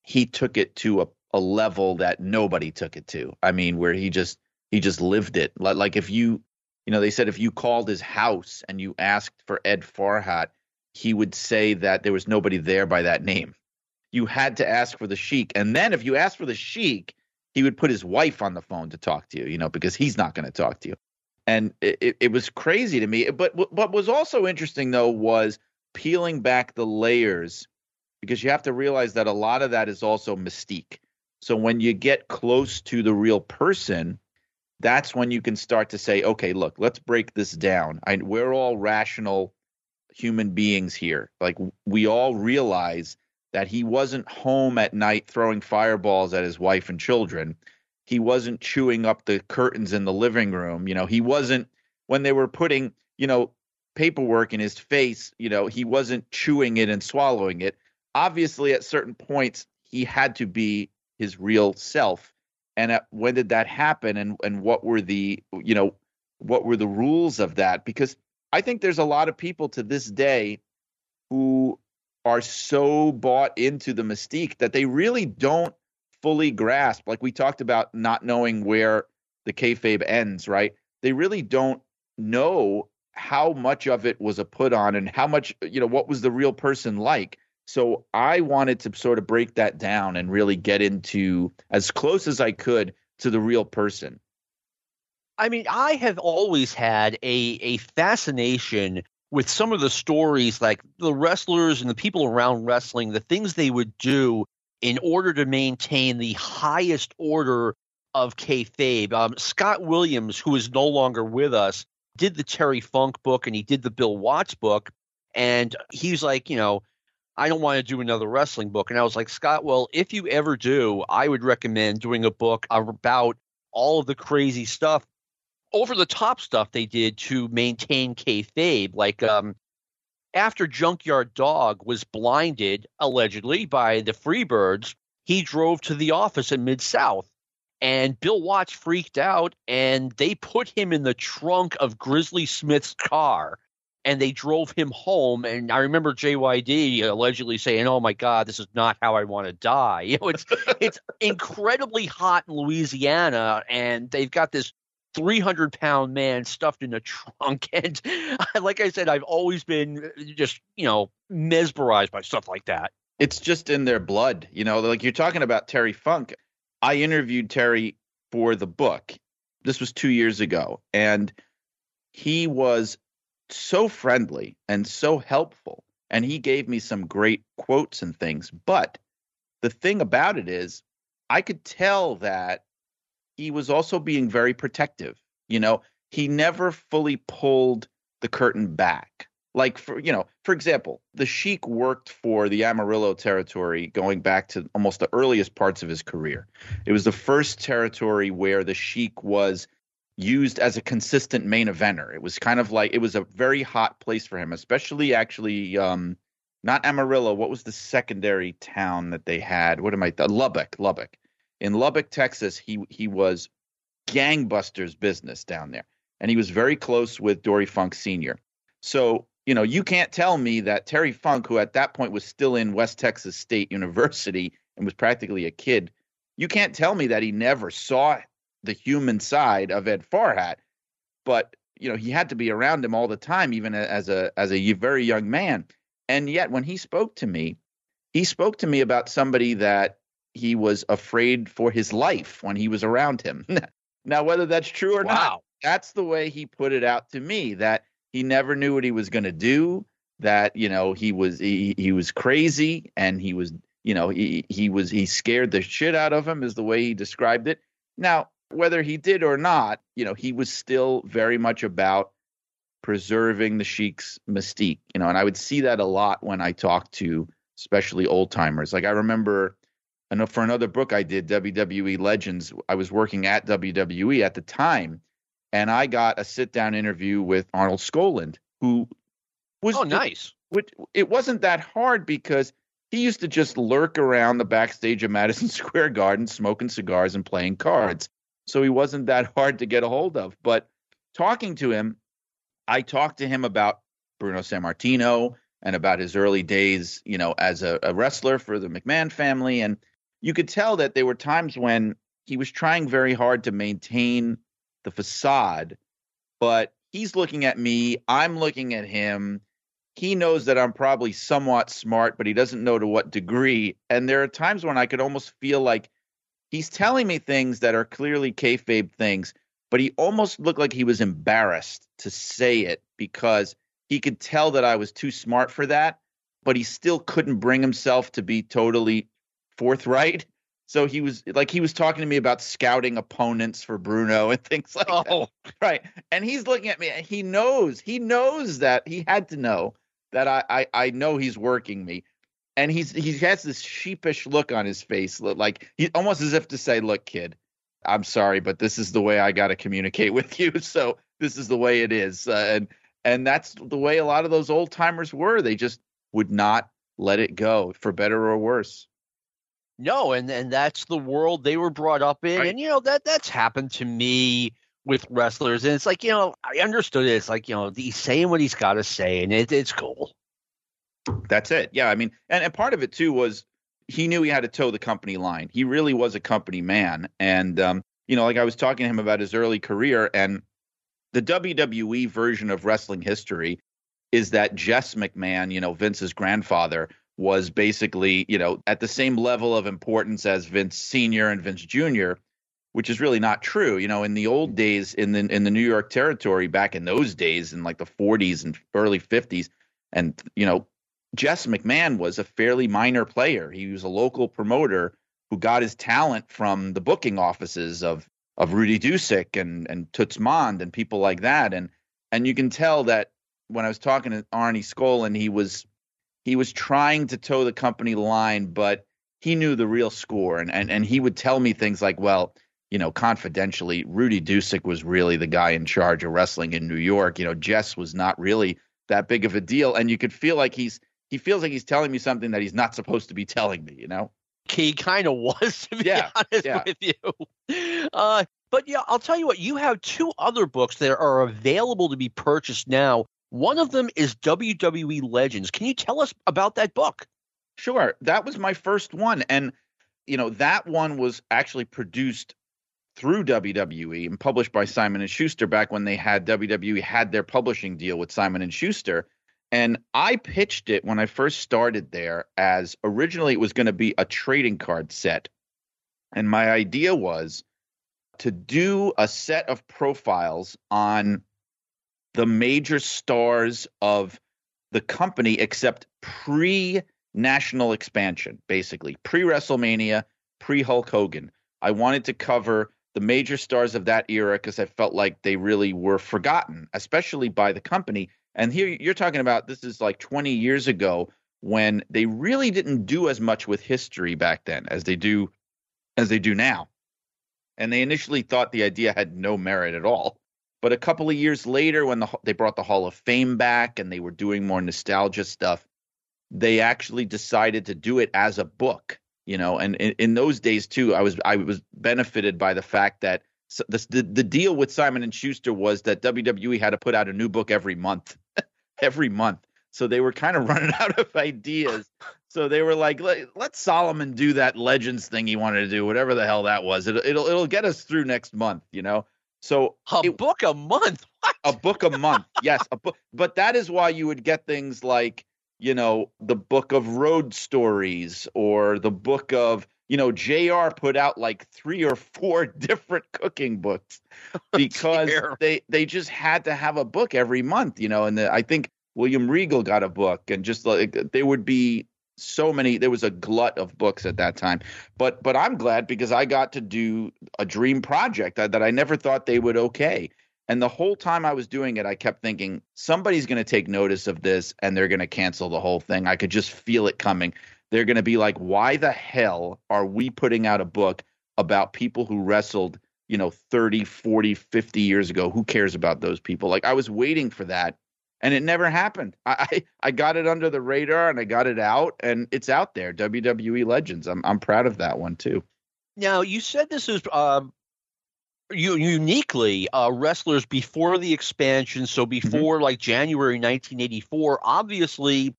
he took it to a, a level that nobody took it to. I mean, where he just he just lived it. Like if you, you know, they said if you called his house and you asked for Ed Farhat, he would say that there was nobody there by that name you had to ask for the sheik. And then if you asked for the sheik, he would put his wife on the phone to talk to you, you know, because he's not going to talk to you. And it, it was crazy to me. But what was also interesting, though, was peeling back the layers because you have to realize that a lot of that is also mystique. So when you get close to the real person, that's when you can start to say, okay, look, let's break this down. I, we're all rational human beings here. Like we all realize that he wasn't home at night throwing fireballs at his wife and children. He wasn't chewing up the curtains in the living room. You know, he wasn't when they were putting, you know, paperwork in his face, you know, he wasn't chewing it and swallowing it. Obviously, at certain points, he had to be his real self. and at, when did that happen and and what were the you know what were the rules of that because i think there's a lot of people to this day who are so bought into the mystique that they really don't fully grasp like we talked about not knowing where the kayfabe ends right they really don't know how much of it was a put on and how much you know what was the real person like so I wanted to sort of break that down and really get into as close as I could to the real person. I mean, I have always had a a fascination with some of the stories, like the wrestlers and the people around wrestling, the things they would do in order to maintain the highest order of kayfabe. Um, Scott Williams, who is no longer with us, did the Terry Funk book and he did the Bill Watts book, and he's like, you know, I don't want to do another wrestling book. And I was like, Scott, well, if you ever do, I would recommend doing a book about all of the crazy stuff, over the top stuff they did to maintain kayfabe. Like, um, after Junkyard Dog was blinded, allegedly, by the Freebirds, he drove to the office in Mid South. And Bill Watts freaked out, and they put him in the trunk of Grizzly Smith's car and they drove him home. And I remember JYD allegedly saying, "Oh my God, this is not how I want to die." You know, it's it's incredibly hot in Louisiana, and they've got this 300 pound man stuffed in a trunk. And like I said, I've always been uh, just you know mesmerized by stuff like that. It's just in their blood, you know. Like you're talking about Terry Funk. I interviewed Terry for the book. This was two years ago, and he was so friendly and so helpful. And he gave me some great quotes and things. But the thing about it is, I could tell that he was also being very protective. You know, he never fully pulled the curtain back. Like for you know, for example, the Sheik worked for the Amarillo territory going back to almost the earliest parts of his career. It was the first territory where the Sheik was used as a consistent main eventer. It was kind of like it was a very hot place for him, especially actually um, not Amarillo. What was the secondary town that they had? What am I? Lubbock, Lubbock. In Lubbock, Texas, he he was gangbusters business down there, and he was very close with Dory Funk Sr. So you know you can't tell me that Terry Funk, who at that point was still in West Texas State University and was practically a kid, you can't tell me that he never saw the human side of Ed Farhat, but you know he had to be around him all the time, even as a as a very young man. And yet, when he spoke to me, he spoke to me about somebody that he was afraid for his life when he was around him. now, whether that's true or wow. not, that's the way he put it out to me. That he never knew what he was going to do. That you know he was he, he was crazy and he was you know he he was he scared the shit out of him is the way he described it. Now whether he did or not, you know, he was still very much about preserving the Sheik's mystique, you know, and I would see that a lot when I talk to especially old timers. Like I remember I know for another book I did, WWE Legends, I was working at WWE at the time, and I got a sit down interview with Arnold Skaaland, who was Oh nice. Which it wasn't that hard because he used to just lurk around the backstage of Madison Square Garden smoking cigars and playing cards so he wasn't that hard to get a hold of. But talking to him, I talked to him about Bruno Sammartino and about his early days, you know, as a, a wrestler for the McMahon family. And you could tell that there were times when he was trying very hard to maintain the facade, but he's looking at me, I'm looking at him. He knows that I'm probably somewhat smart, but he doesn't know to what degree. And there are times when I could almost feel like he's telling me things that are clearly kayfabe things, but he almost looked like he was embarrassed to say it because he could tell that I was too smart for that, but he still couldn't bring himself to be totally forthright. So he was like he was talking to me about scouting opponents for Bruno and things like oh. that. Right. And he's looking at me and he knows, he knows that he had to know that I, I I know he's working me and he's he has this sheepish look on his face, like he almost as if to say, "Look, kid, I'm sorry, but this is the way I got to communicate with you. So this is the way it is." Uh, and and that's the way a lot of those old timers were. They just would not let it go, for better or worse. No, and and that's the world they were brought up in, Right. and you know that that's happened to me with wrestlers, and it's like you know I understood it. It's like you know he's saying what he's got to say, and it, it's cool. That's it. Yeah, I mean, and, and part of it too was he knew he had to toe the company line. He really was a company man, and um, you know, like I was talking to him about his early career, and the WWE version of wrestling history is that Jess McMahon, you know, Vince's grandfather, was basically, you know, at the same level of importance as Vince Senior and Vince Junior, which is really not true. You know, in the old days, in the in the New York territory, back in those days, in like the 40s and early 50s, and you know, Jess McMahon was a fairly minor player. He was a local promoter who got his talent from the booking offices of of Rudy Dusek and and Toots Mondt and people like that. And and you can tell that when I was talking to Arnie Skaaland, he was he was trying to toe the company line, but he knew the real score. And and and he would tell me things like, well, you know, confidentially, Rudy Dusek was really the guy in charge of wrestling in New York. You know, Jess was not really that big of a deal. And you could feel like he's he feels like he's telling me something that he's not supposed to be telling me, you know? He kind of was, to be Yeah, honest yeah. with you. Uh, but yeah, I'll tell you what. You have two other books that are available to be purchased now. One of them is WWE Legends. Can you tell us about that book? Sure. That was my first one. And, you know, that one was actually produced through WWE and published by Simon and Schuster back when they had WWE had their publishing deal with Simon and Schuster. And I pitched it when I first started there as originally it was going to be a trading card set. And my idea was to do a set of profiles on the major stars of the company except pre national expansion, basically pre WrestleMania, pre Hulk Hogan. I wanted to cover the major stars of that era because I felt like they really were forgotten, especially by the company. And here you're talking about this is like 20 years ago when they really didn't do as much with history back then as they do as they do now. And they initially thought the idea had no merit at all. But a couple of years later, when the, they brought the Hall of Fame back and they were doing more nostalgia stuff, they actually decided to do it as a book. You know, and in, in those days too, I was I was benefited by the fact that s- the, the the deal with Simon and Schuster was that WWE had to put out a new book every month, every month. So they were kind of running out of ideas. So they were like, let, let Solomon do that Legends thing he wanted to do, whatever the hell that was. It'll it'll, it'll get us through next month, you know. So A It- book a month? What? a book a month. yes, a book. But that is why you would get things like, you know, the book of road stories or the book of, you know, JR put out like three or four different cooking books oh, because dear. they they just had to have a book every month, you know, and the, I think William Regal got a book and just like there would be so many there was a glut of books at that time but but i'm glad because i got to do a dream project that, that i never thought they would okay and the whole time I was doing it, I kept thinking somebody's going to take notice of this and they're going to cancel the whole thing. I could just feel it coming. They're going to be like, why the hell are we putting out a book about people who wrestled, you know, 30, 40, 50 years ago? Who cares about those people? Like, I was waiting for that and it never happened. I, I, I got it under the radar and I got it out and it's out there. WWE Legends. I'm, I'm proud of that one too. Now you said this is um, you uniquely uh, wrestlers before the expansion, so before like January 1984. Obviously,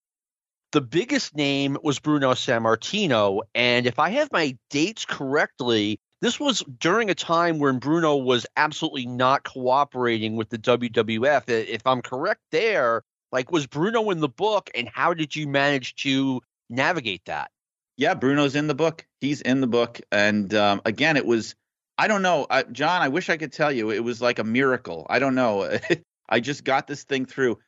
the biggest name was Bruno Sammartino, and if I have my dates correctly, this was during a time when Bruno was absolutely not cooperating with the WWF. If I'm correct, there, like, was Bruno in the book, and how did you manage to navigate that? Yeah, Bruno's in the book. He's in the book, and um, again, it was. I don't know, John. I wish I could tell you it was like a miracle. I don't know. I just got this thing through.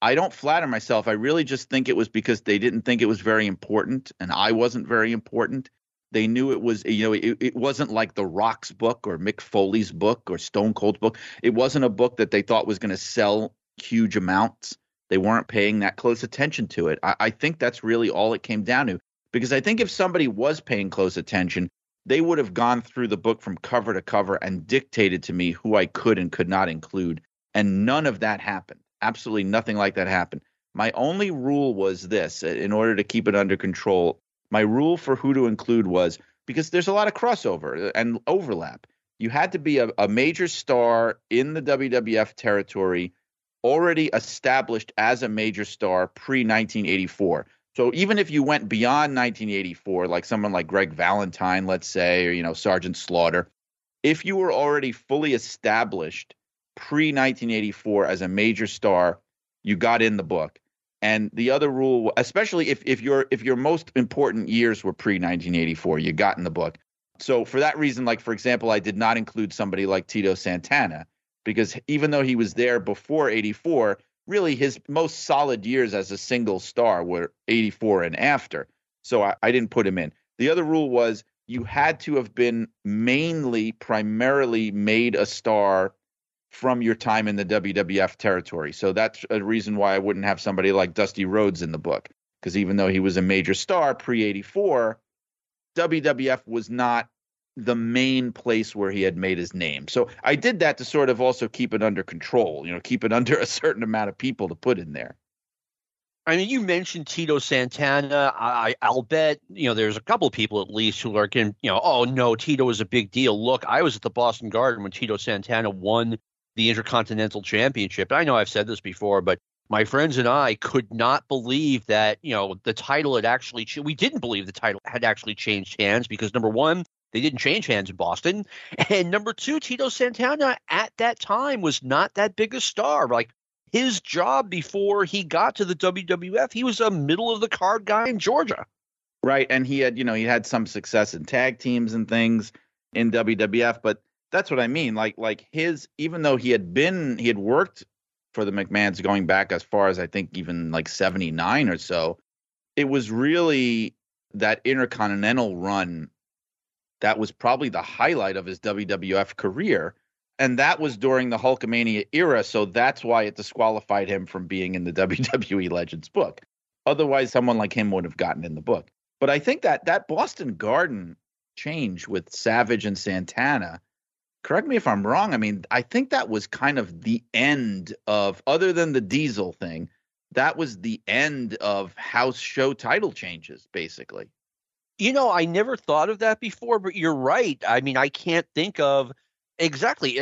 I don't flatter myself. I really just think it was because they didn't think it was very important, and I wasn't very important. They knew it was, you know, it, it wasn't like the Rock's book or Mick Foley's book or Stone Cold's book. It wasn't a book that they thought was going to sell huge amounts. They weren't paying that close attention to it. I, I think that's really all it came down to. Because I think if somebody was paying close attention, they would have gone through the book from cover to cover and dictated to me who I could and could not include. And none of that happened. Absolutely nothing like that happened. My only rule was this uh, in order to keep it under control, My rule for who to include was because there's a lot of crossover uh, and overlap. You had to be a, a major star in the WWF territory, already established as a major star pre 1984. So even if you went beyond 1984, like someone like Greg Valentine, let's say, or you know Sergeant Slaughter, if you were already fully established pre 1984 as a major star, you got in the book. And the other rule, especially if if your if your most important years were pre 1984, you got in the book. So for that reason, like for example, I did not include somebody like Tito Santana because even though he was there before 84, really his most solid years as a single star were 84 and after. So I, I didn't put him in. The other rule was you had to have been mainly, primarily made a star from your time in the WWF territory. So that's a reason why I wouldn't have somebody like Dusty Rhodes in the book. Because even though he was a major star pre 84, WWF was not the main place where he had made his name. So I did that to sort of also keep it under control, you know, keep it under a certain amount of people to put in there. I mean, you mentioned Tito Santana. I, I'll bet you know there's a couple of people at least who are going, you know, oh no, Tito is a big deal. Look, I was at the Boston Garden when Tito Santana won the Intercontinental Championship. I know I've said this before, but my friends and I could not believe that you know the title had actually. We didn't believe the title had actually changed hands because number one, they didn't change hands in Boston. And number two, Tito Santana at that time was not that big a star. Like his job before he got to the WWF, he was a middle of the card guy in Georgia. Right. And he had, you know, he had some success in tag teams and things in WWF, but that's what I mean. Like like his even though he had been he had worked for the McMahons going back as far as I think even like 79 or so, it was really that intercontinental run that was probably the highlight of his WWF career. And that was during the Hulkamania era. So that's why it disqualified him from being in the WWE Legends book. Otherwise, someone like him would have gotten in the book. But I think that that Boston Garden change with Savage and Santana, correct me if I'm wrong. I mean, I think that was kind of the end of, other than the Diesel thing, that was the end of house show title changes, basically. You know, I never thought of that before, but you're right. I mean, I can't think of exactly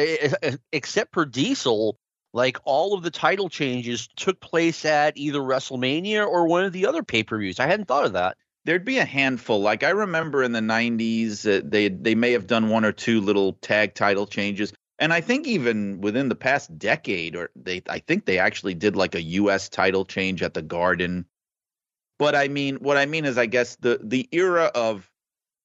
except for Diesel. Like all of the title changes took place at either WrestleMania or one of the other pay per views. I hadn't thought of that. There'd be a handful. Like I remember in the '90s, uh, they they may have done one or two little tag title changes, and I think even within the past decade, or they I think they actually did like a U.S. title change at the Garden but I mean, what I mean is, I guess the the era of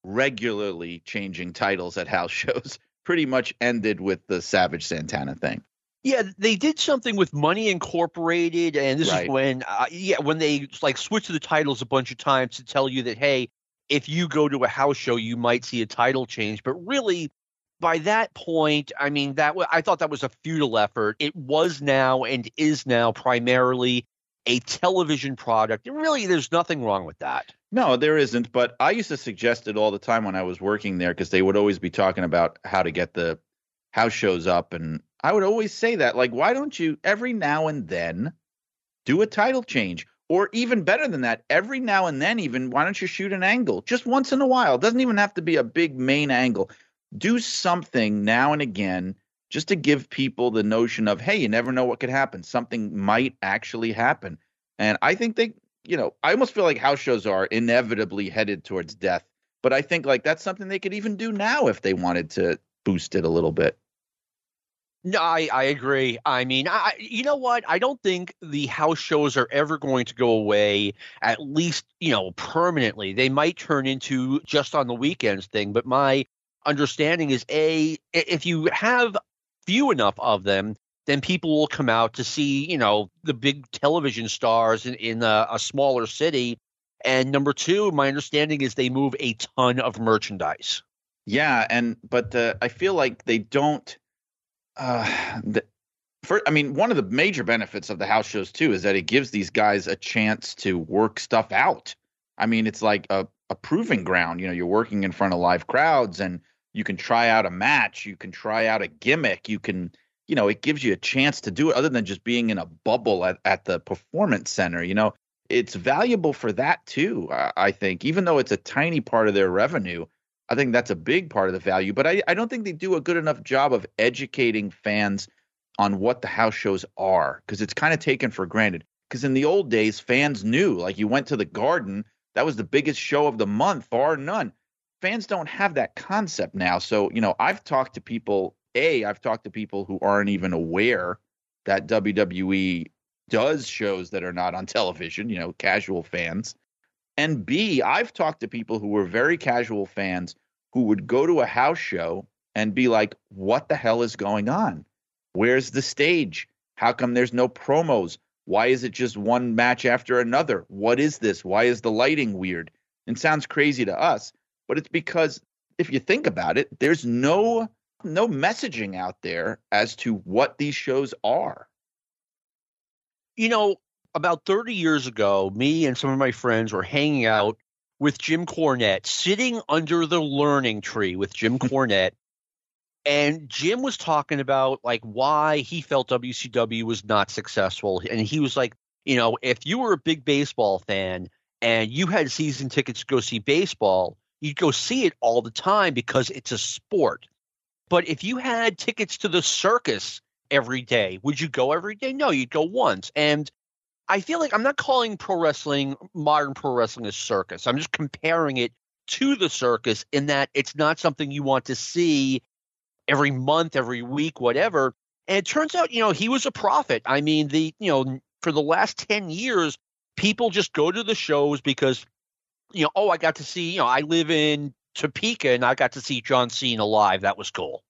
regularly changing titles at house shows pretty much ended with the Savage Santana thing. Yeah, they did something with Money Incorporated, and this right. is when, uh, yeah, when they like switched the titles a bunch of times to tell you that, hey, if you go to a house show, you might see a title change. But really, by that point, I mean that I thought that was a futile effort. It was now and is now primarily a television product. And really, there's nothing wrong with that. No, there isn't. But I used to suggest it all the time when I was working there because they would always be talking about how to get the house shows up. And I would always say that, like, why don't you every now and then do a title change? Or even better than that, every now and then, even why don't you shoot an angle just once in a while? It doesn't even have to be a big main angle. Do something now and again just to give people the notion of, hey, you never know what could happen. Something might actually happen. And I think they, you know, I almost feel like house shows are inevitably headed towards death. But I think like that's something they could even do now if they wanted to boost it a little bit. No, I, I agree. I mean, I, you know what? I don't think the house shows are ever going to go away, at least, you know, permanently. They might turn into just on the weekends thing, but my understanding is A, if you have few enough of them, then people will come out to see, you know, the big television stars in, in a, a smaller city. And number two, my understanding is they move a ton of merchandise. Yeah, and but uh, I feel like they don't. Uh, the, for, I mean, one of the major benefits of the house shows too is that it gives these guys a chance to work stuff out. I mean, it's like a, a proving ground. You know, you're working in front of live crowds, and you can try out a match, you can try out a gimmick, you can, you know, it gives you a chance to do it other than just being in a bubble at, at the performance center. You know, it's valuable for that too. I think, even though it's a tiny part of their revenue, I think that's a big part of the value. But I, I don't think they do a good enough job of educating fans on what the house shows are because it's kind of taken for granted. Because in the old days, fans knew, like you went to the garden, that was the biggest show of the month, bar none. Fans don't have that concept now. So, you know, I've talked to people, A, I've talked to people who aren't even aware that WWE does shows that are not on television, you know, casual fans. And B, I've talked to people who were very casual fans who would go to a house show and be like, what the hell is going on? Where's the stage? How come there's no promos? Why is it just one match after another? What is this? Why is the lighting weird? It sounds crazy to us, but it's because if you think about it, there's no no messaging out there as to what these shows are. You know, about 30 years ago, me and some of my friends were hanging out with Jim Cornette, sitting under the learning tree with Jim Cornette. And Jim was talking about like why he felt WCW was not successful. And he was like, you know, if you were a big baseball fan and you had season tickets to go see baseball, you'd go see it all the time because it's a sport. But if you had tickets to the circus every day, would you go every day? No, you'd go once. And I feel like I'm not calling pro wrestling modern pro wrestling a circus. I'm just comparing it to the circus in that it's not something you want to see every month, every week, whatever. And it turns out, you know, he was a prophet. I mean, the you know, for the last 10 years, people just go to the shows because, you know, oh, I got to see, you know, I live in Topeka and I got to see John Cena live. That was cool.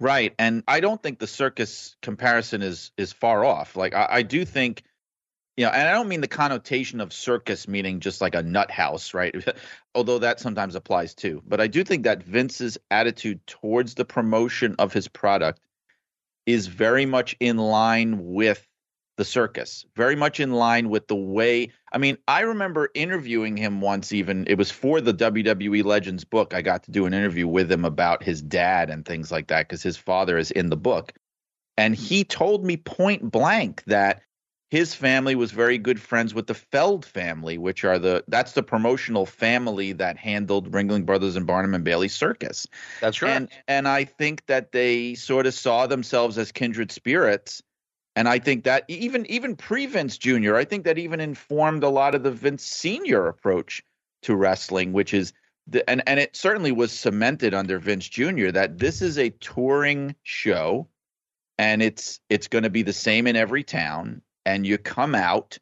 Right. And I don't think the circus comparison is is far off. Like I, I do think you know, and I don't mean the connotation of circus meaning just like a nut house, right? Although that sometimes applies too. But I do think that Vince's attitude towards the promotion of his product is very much in line with the circus, very much in line with the way. I mean, I remember interviewing him once, even it was for the WWE Legends book. I got to do an interview with him about his dad and things like that because his father is in the book. And he told me point blank that his family was very good friends with the Feld family, which are the that's the promotional family that handled Ringling Brothers and Barnum and Bailey Circus. That's right. And and I think that they sort of saw themselves as kindred spirits. And I think that even even pre Vince Jr., I think that even informed a lot of the Vince Sr. approach to wrestling, which is the, and and it certainly was cemented under Vince Jr. that this is a touring show and it's it's going to be the same in every town and you come out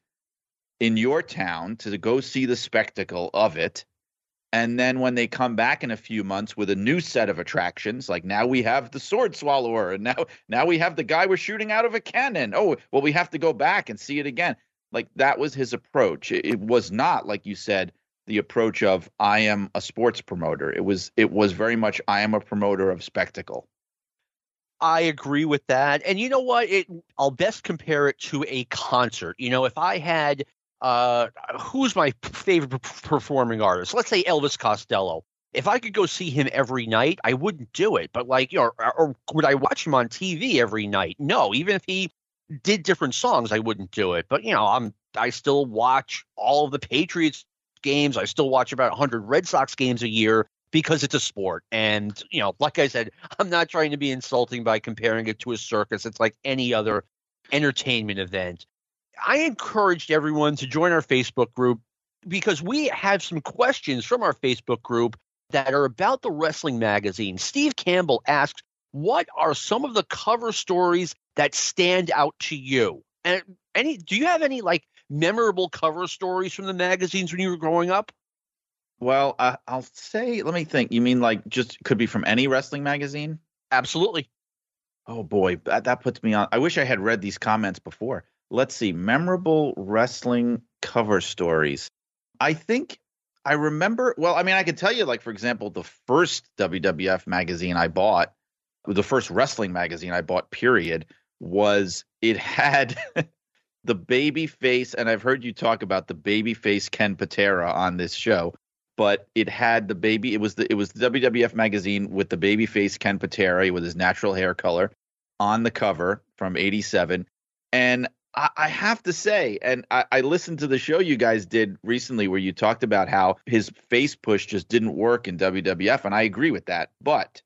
in your town to go see the spectacle of it. And then when they come back in a few months with a new set of attractions, like now we have the sword swallower, and now now we have the guy we're shooting out of a cannon. Oh, well, we have to go back and see it again. Like that was his approach. It, it was not, like you said, the approach of I am a sports promoter. It was it was very much I am a promoter of spectacle. I agree with that. And you know what? It I'll best compare it to a concert. You know, if I had uh who's my favorite performing artist? Let's say Elvis Costello. If I could go see him every night, I wouldn't do it. But like, you know, or, or would I watch him on TV every night? No, even if he did different songs, I wouldn't do it. But you know, I'm I still watch all of the Patriots games. I still watch about 100 Red Sox games a year because it's a sport. And, you know, like I said, I'm not trying to be insulting by comparing it to a circus. It's like any other entertainment event. I encouraged everyone to join our Facebook group because we have some questions from our Facebook group that are about the wrestling magazine. Steve Campbell asks, What are some of the cover stories that stand out to you? And any do you have any like memorable cover stories from the magazines when you were growing up? Well, uh, I'll say, let me think. You mean like just could be from any wrestling magazine? Absolutely. Oh boy, that, that puts me on. I wish I had read these comments before. Let's see. Memorable wrestling cover stories. I think I remember. Well, I mean, I can tell you, like, for example, the first WWF magazine I bought, the first wrestling magazine I bought, period, was it had the baby face, and I've heard you talk about the baby face Ken Patera on this show but it had the baby. It was the it was the WWF magazine with the baby face Ken Patera with his natural hair color on the cover from '87, and I, I have to say, and I, I listened to the show you guys did recently where you talked about how his face push just didn't work in WWF, and I agree with that. But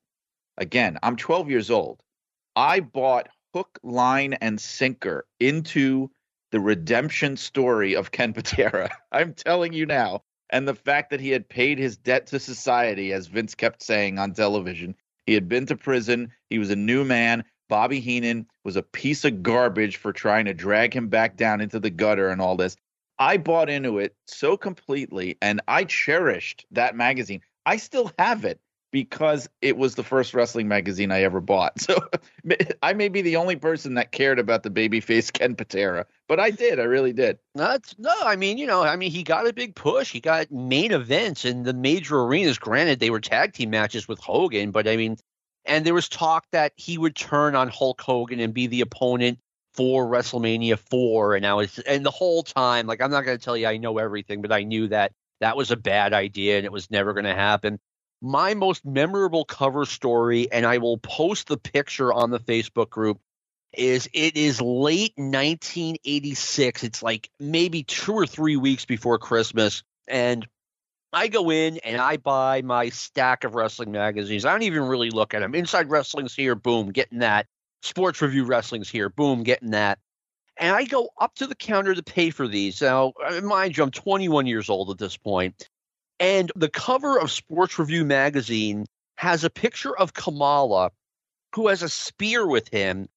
again, I'm 12 years old. I bought hook, line, and sinker into the redemption story of Ken Patera. I'm telling you now. And the fact that he had paid his debt to society, as Vince kept saying on television, he had been to prison. He was a new man. Bobby Heenan was a piece of garbage for trying to drag him back down into the gutter and all this. I bought into it so completely and I cherished that magazine. I still have it because it was the first wrestling magazine I ever bought. So I may be the only person that cared about the babyface Ken Patera, but I did. I really did. That's no, I mean, you know, I mean, he got a big push. He got main events in the major arenas. Granted, they were tag team matches with Hogan, but I mean, and there was talk that he would turn on Hulk Hogan and be the opponent for WrestleMania 4 and I was and the whole time like I'm not going to tell you I know everything but I knew that that was a bad idea and it was never going to happen. My most memorable cover story and I will post the picture on the Facebook group is it is late 1986. It's like maybe 2 or 3 weeks before Christmas and I go in and I buy my stack of wrestling magazines. I don't even really look at them. Inside Wrestling's here, boom, getting that. Sports Review Wrestling's here, boom, getting that. And I go up to the counter to pay for these. Now, uh, mind you, I'm 21 years old at this point. And the cover of Sports Review magazine has a picture of Kamala who has a spear with him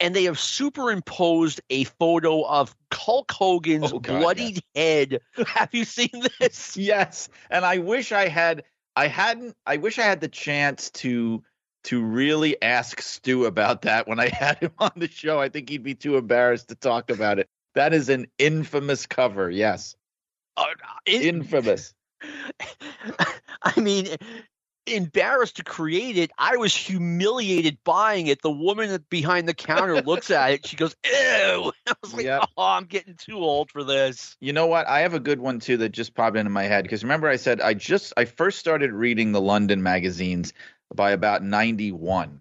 and they have superimposed a photo of Hulk Hogan's Oh, God, bloodied head. Have you seen this? Yes, and I wish I had. I hadn't. I wish I had the chance to to really ask Stu about that when I had him on the show. I think he'd be too embarrassed to talk about it. That is an infamous cover. Yes, Uh, it- infamous. I mean, embarrassed to create it. I was humiliated buying it. The woman behind the counter looks at it. She goes, "Ew!" I was like, Yep. "Oh, I'm getting too old for this." You know what? I have a good one too that just popped into my head because remember I said I just I first started reading the London magazines by about 91.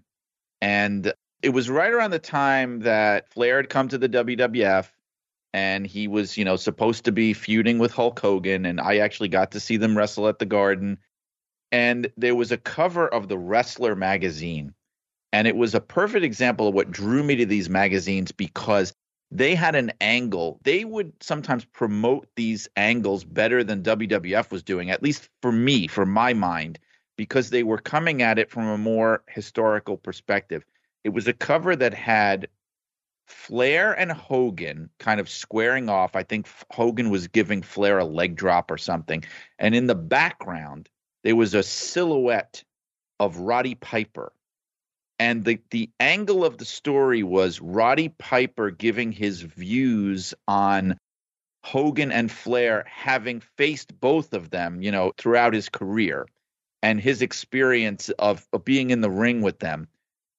And it was right around the time that Flair had come to the WWF and he was, you know, supposed to be feuding with Hulk Hogan and I actually got to see them wrestle at the Garden. And there was a cover of the Wrestler magazine and it was a perfect example of what drew me to these magazines because they had an angle. They would sometimes promote these angles better than WWF was doing, at least for me, for my mind, because they were coming at it from a more historical perspective. It was a cover that had Flair and Hogan kind of squaring off. I think Hogan was giving Flair a leg drop or something. And in the background, there was a silhouette of Roddy Piper and the the angle of the story was Roddy Piper giving his views on Hogan and Flair having faced both of them, you know, throughout his career and his experience of, of being in the ring with them.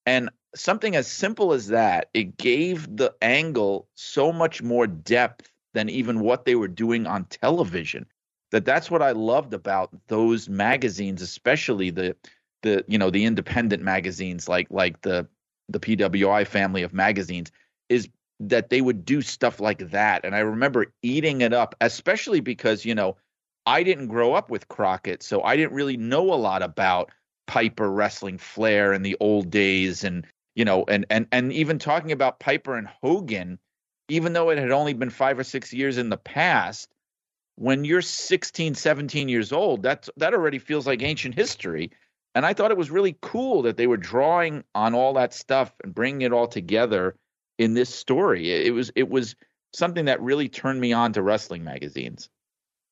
And something as simple as that, it gave the angle so much more depth than even what they were doing on television. That that's what I loved about those magazines, especially the the you know the independent magazines like like the the PWI family of magazines is that they would do stuff like that and I remember eating it up especially because you know I didn't grow up with Crockett so I didn't really know a lot about Piper wrestling Flair in the old days and you know and and and even talking about Piper and Hogan even though it had only been 5 or 6 years in the past when you're 16 17 years old that's that already feels like ancient history and I thought it was really cool that they were drawing on all that stuff and bringing it all together in this story. It was it was something that really turned me on to wrestling magazines.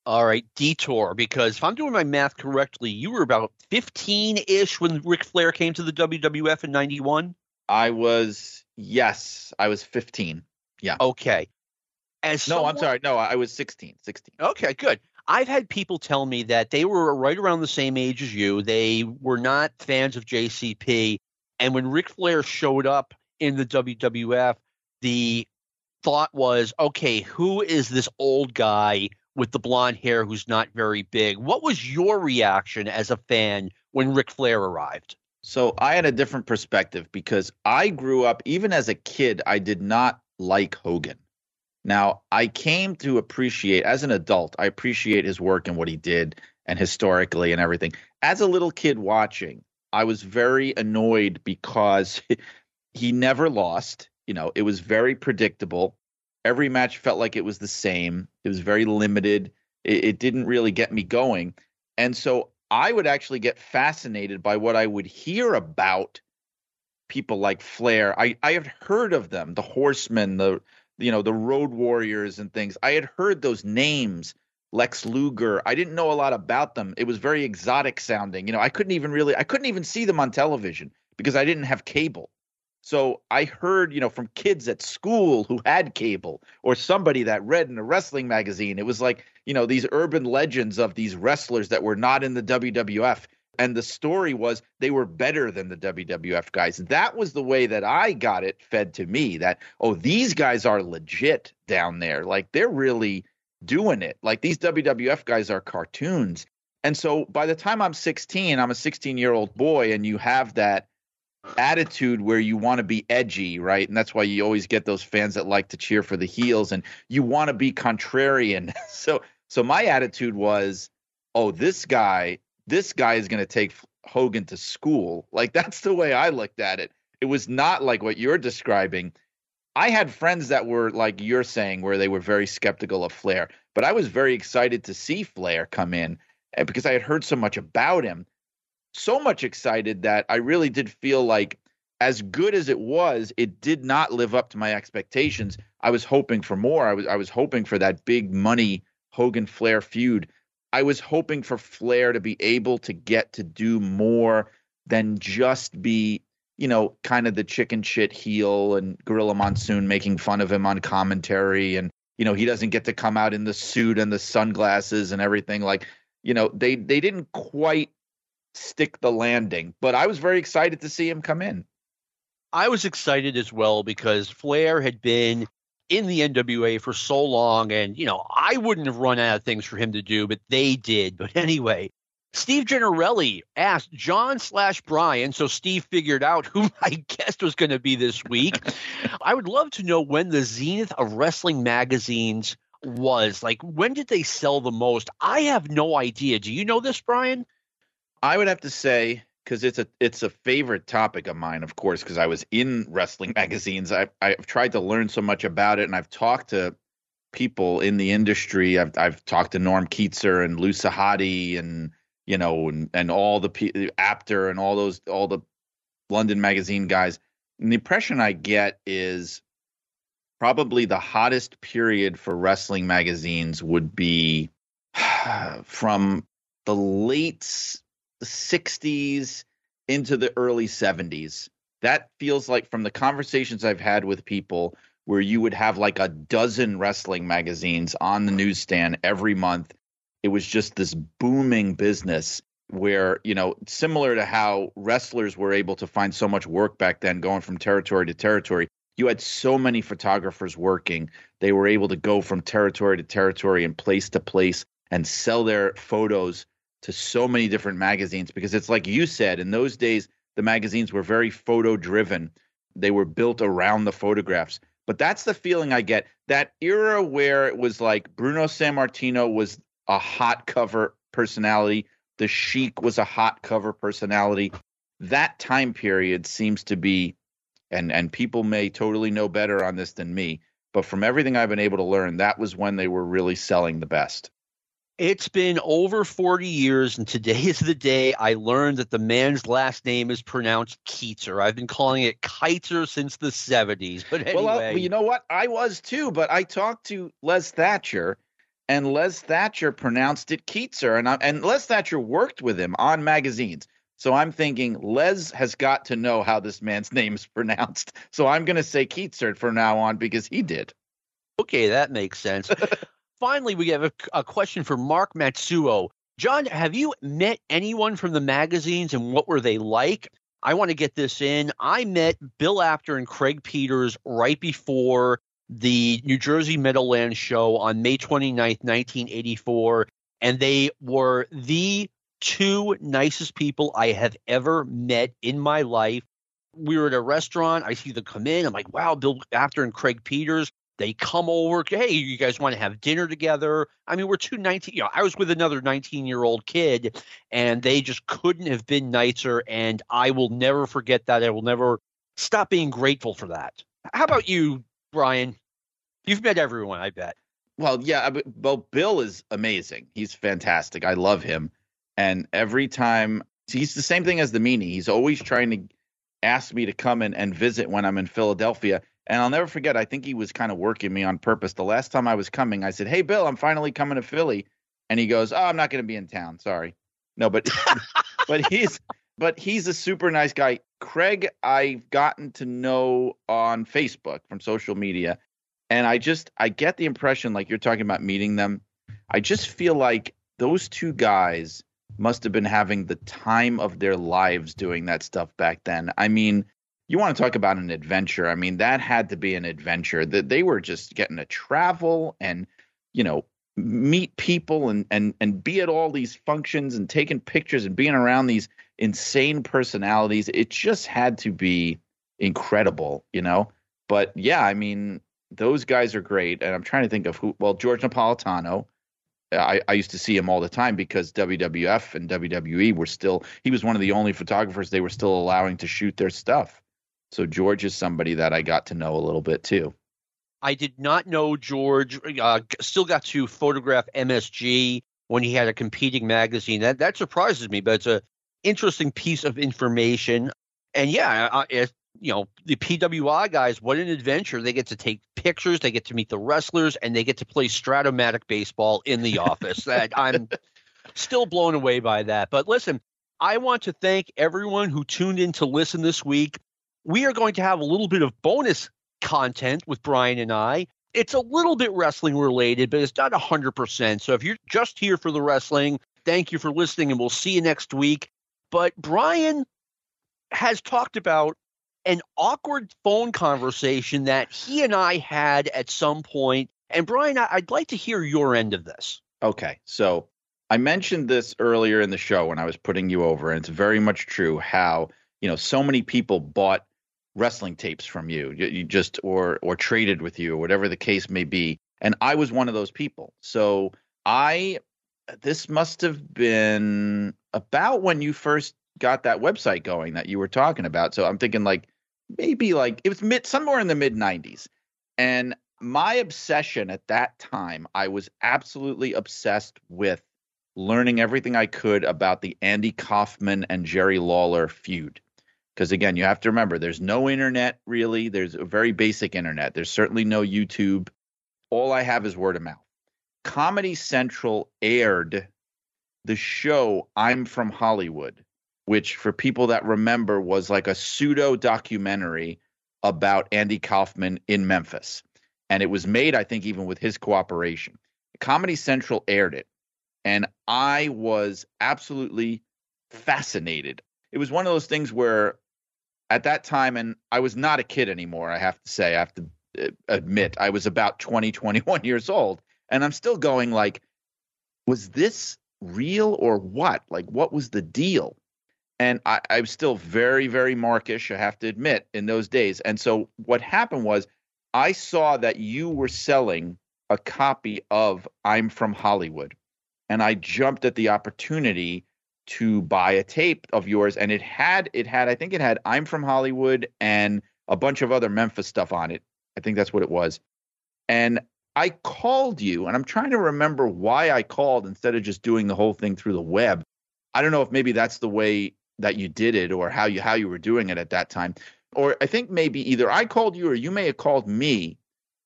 All right, detour, because if I'm doing my math correctly, you were about 15 ish when Ric Flair came to the WWF in 91. I was yes, I was 15. Yeah. Okay. As No, I'm sorry. No, I was 16. 16. Okay, good. I've had people tell me that they were right around the same age as you. They were not fans of JCP. And when Ric Flair showed up in the WWF, the thought was, okay, who is this old guy with the blonde hair who's not very big? What was your reaction as a fan when Ric Flair arrived? So I had a different perspective because I grew up even as a kid I did not like Hogan. Now, I came to appreciate, as an adult, I appreciate his work and what he did and historically and everything. As a little kid watching, I was very annoyed because he never lost. You know, it was very predictable. Every match felt like it was the same. It was very limited. It, it didn't really get me going. And so I would actually get fascinated by what I would hear about people like Flair. I, I had heard of them, the Horsemen, the you know, the Road Warriors and things. I had heard those names, Lex Luger. I didn't know a lot about them. It was very exotic sounding. You know, I couldn't even really I couldn't even see them on television because I didn't have cable. So I heard, you know, from kids at school who had cable or somebody that read in a wrestling magazine. It was like, you know, these urban legends of these wrestlers that were not in the WWF. And the story was they were better than the WWF guys. That was the way that I got it fed to me that, oh, these guys are legit down there. Like they're really doing it. Like these WWF guys are cartoons. And so by the time I'm 16, I'm a 16 year old boy, and you have that attitude where you want to be edgy, right? And that's why you always get those fans that like to cheer for the heels and you want to be contrarian. so so my attitude was, "Oh, this guy, this guy is going to take Hogan to school." Like that's the way I looked at it. It was not like what you're describing. I had friends that were like you're saying where they were very skeptical of Flair, but I was very excited to see Flair come in eh, because I had heard so much about him so much excited that I really did feel like as good as it was, it did not live up to my expectations. I was hoping for more. I was I was hoping for that big money Hogan Flair feud. I was hoping for Flair to be able to get to do more than just be, you know, kind of the chicken shit heel and Gorilla Monsoon making fun of him on commentary and you know, he doesn't get to come out in the suit and the sunglasses and everything like, you know, they they didn't quite stick the landing. But I was very excited to see him come in. I was excited as well because Flair had been in the NWA for so long, and you know I wouldn't have run out of things for him to do, but they did. But anyway, Steve Generelli asked John slash Brian, so Steve figured out who my guest was going to be this week. I would love to know when the zenith of wrestling magazines was. Like, when did they sell the most? I have no idea. Do you know this, Brian? I would have to say because it's a it's a favorite topic of mine, of course, because I was in wrestling magazines. I I've tried to learn so much about it, and I've talked to people in the industry. I've I've talked to Norm Kietzer and Lou Sahadi and you know and and all the Apter and all those all the London magazine guys. And the impression I get is probably the hottest period for wrestling magazines would be from the late the 60s into the early 70s. That feels like from the conversations I've had with people where you would have like a dozen wrestling magazines on the newsstand every month. It was just this booming business where, you know, similar to how wrestlers were able to find so much work back then going from territory to territory. You had so many photographers working. They were able to go from territory to territory and place to place and sell their photos to so many different magazines because it's like you said in those days the magazines were very photo driven they were built around the photographs. But that's the feeling i get. That era where it was like bruno sammartino was a hot cover personality the sheik was a hot cover personality. That time period seems to be and and people may totally know better on this than me but from everything i've been able to learn that was when they were really selling the best it's been over 40 years, and today is the day I learned that the man's last name is pronounced Keitzer. I've been calling it Keitzer since the 70s. But uh, anyway. Well, you know what? I was too, but I talked to Les Thatcher, and Les Thatcher pronounced it Keitzer. And, I, and Les Thatcher worked with him on magazines. So I'm thinking Les has got to know how this man's name is pronounced. So I'm going to say Keitzer from now on because he did. Okay, that makes sense finally, we have a, a question for Mark Matsuo. John, have you met anyone from the magazines and what were they like? I want to get this in. I met Bill Apter and Craig Peters right before the New Jersey Meadowlands show on May 29th, 1984, and they were the two nicest people I have ever met in my life. We were at a restaurant. I see them come in. I'm like, wow, Bill Apter and Craig Peters They come over. Hey, you guys want to have dinner together? I mean, we're two 19. You know, I was with another 19 year old kid, and they just couldn't have been nicer. And I will never forget that. I will never stop being grateful for that. How about you, Brian? You've met everyone, I bet. Well, yeah. Well, Bill is amazing. He's fantastic. I love him. And every time he's the same thing as the meanie. He's always trying to ask me to come in and visit when I'm in Philadelphia. And I'll never forget, I think he was kind of working me on purpose. The last time I was coming, I said, Hey, Bill, I'm finally coming to Philly. And he goes, Oh, I'm not going to be in town. Sorry. No, but, but he's, but he's a super nice guy. Craig, I've gotten to know on Facebook from social media. And I just, I get the impression like you're talking about meeting them. I just feel like those two guys must have been having the time of their lives doing that stuff back then. I mean, you want to talk about an adventure. I mean, that had to be an adventure. That they were just getting to travel and, you know, meet people and and and be at all these functions and taking pictures and being around these insane personalities. It just had to be incredible, you know. But yeah, I mean, those guys are great. And I'm trying to think of who. Well, George Napolitano. Uh, I, I used to see him all the time because WWF and WWE were still. He was one of the only photographers they were still allowing to shoot their stuff. So George is somebody that I got to know a little bit too. I did not know George. Uh, still got to photograph MSG when he had a competing magazine. That that surprises me, but it's a interesting piece of information. And yeah, it, you know the PWI guys, what an adventure! They get to take pictures, they get to meet the wrestlers, and they get to play Strat-O-Matic baseball in the office. that I'm still blown away by that. But listen, I want to thank everyone who tuned in to listen this week we are going to have a little bit of bonus content with Brian and I. It's a little bit wrestling related, but it's not 100%. So if you're just here for the wrestling, thank you for listening and we'll see you next week. But Brian has talked about an awkward phone conversation that he and I had at some point. And Brian, I'd like to hear your end of this. Okay. So I mentioned this earlier in the show when I was putting you over, and it's very much true how, you know, so many people bought wrestling tapes from you, you, just or or traded with you or whatever the case may be. And I was one of those people. So I this must have been about when you first got that website going that you were talking about. So I'm thinking like maybe like it was mid somewhere in the mid 90s. And my obsession at that time, I was absolutely obsessed with learning everything I could about the Andy Kaufman and Jerry Lawler feud because again you have to remember there's no internet really. There's a very basic internet. There's certainly no youtube. All i have is word of mouth. Comedy central aired the show i'm from hollywood which for people that remember was like a pseudo documentary about andy kaufman in memphis. And it was made i think even with his cooperation. Comedy central aired it. And i was absolutely fascinated. It was one of those things where at that time, and I was not a kid anymore, I have to say, I have to uh, admit, I was about 20, 21 years old. And I'm still going, like, was this real or what? Like, what was the deal? And I, I was still very, very markish, I have to admit, in those days. And so what happened was I saw that you were selling a copy of I'm from Hollywood. And I jumped at the opportunity to buy a tape of yours and it had it had I think it had I'm from Hollywood and a bunch of other Memphis stuff on it. I think that's what it was. And I called you and I'm trying to remember why I called instead of just doing the whole thing through the web. I don't know if maybe that's the way that you did it or how you how you were doing it at that time. Or I think maybe either I called you or you may have called me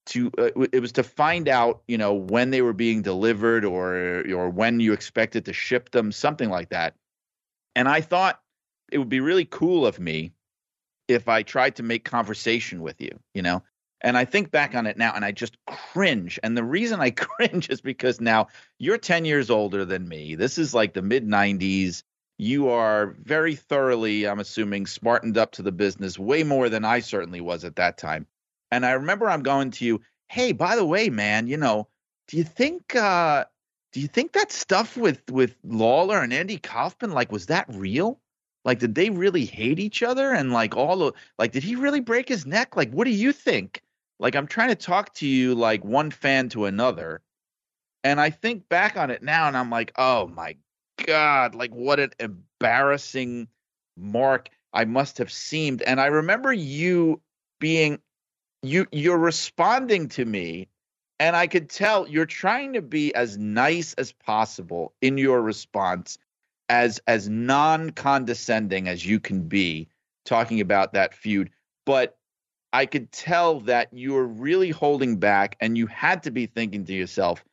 to uh, it was to find out you know when they were being delivered or or when you expected to ship them something like that. And i thought it would be really cool of me if i tried to make conversation with you you know? And i think back on it now and i just cringe. And the reason i cringe is because now you're 10 years older than me. This is like the mid 90s you are very thoroughly i'm assuming smartened up to the business way more than i certainly was at that time and I remember I'm going to you, hey, by the way, man, you know, do you think uh do you think that stuff with with Lawler and Andy Kaufman, like, was that real? Like, did they really hate each other? And like all the like, did he really break his neck? Like, what do you think? Like I'm trying to talk to you like one fan to another. And I think back on it now and I'm like, oh my God, like what an embarrassing mark I must have seemed. And I remember you being you you're responding to me and I could tell you're trying to be as nice as possible in your response, as as non-condescending as you can be talking about that feud. But I could tell that you were really holding back and you had to be thinking to yourself,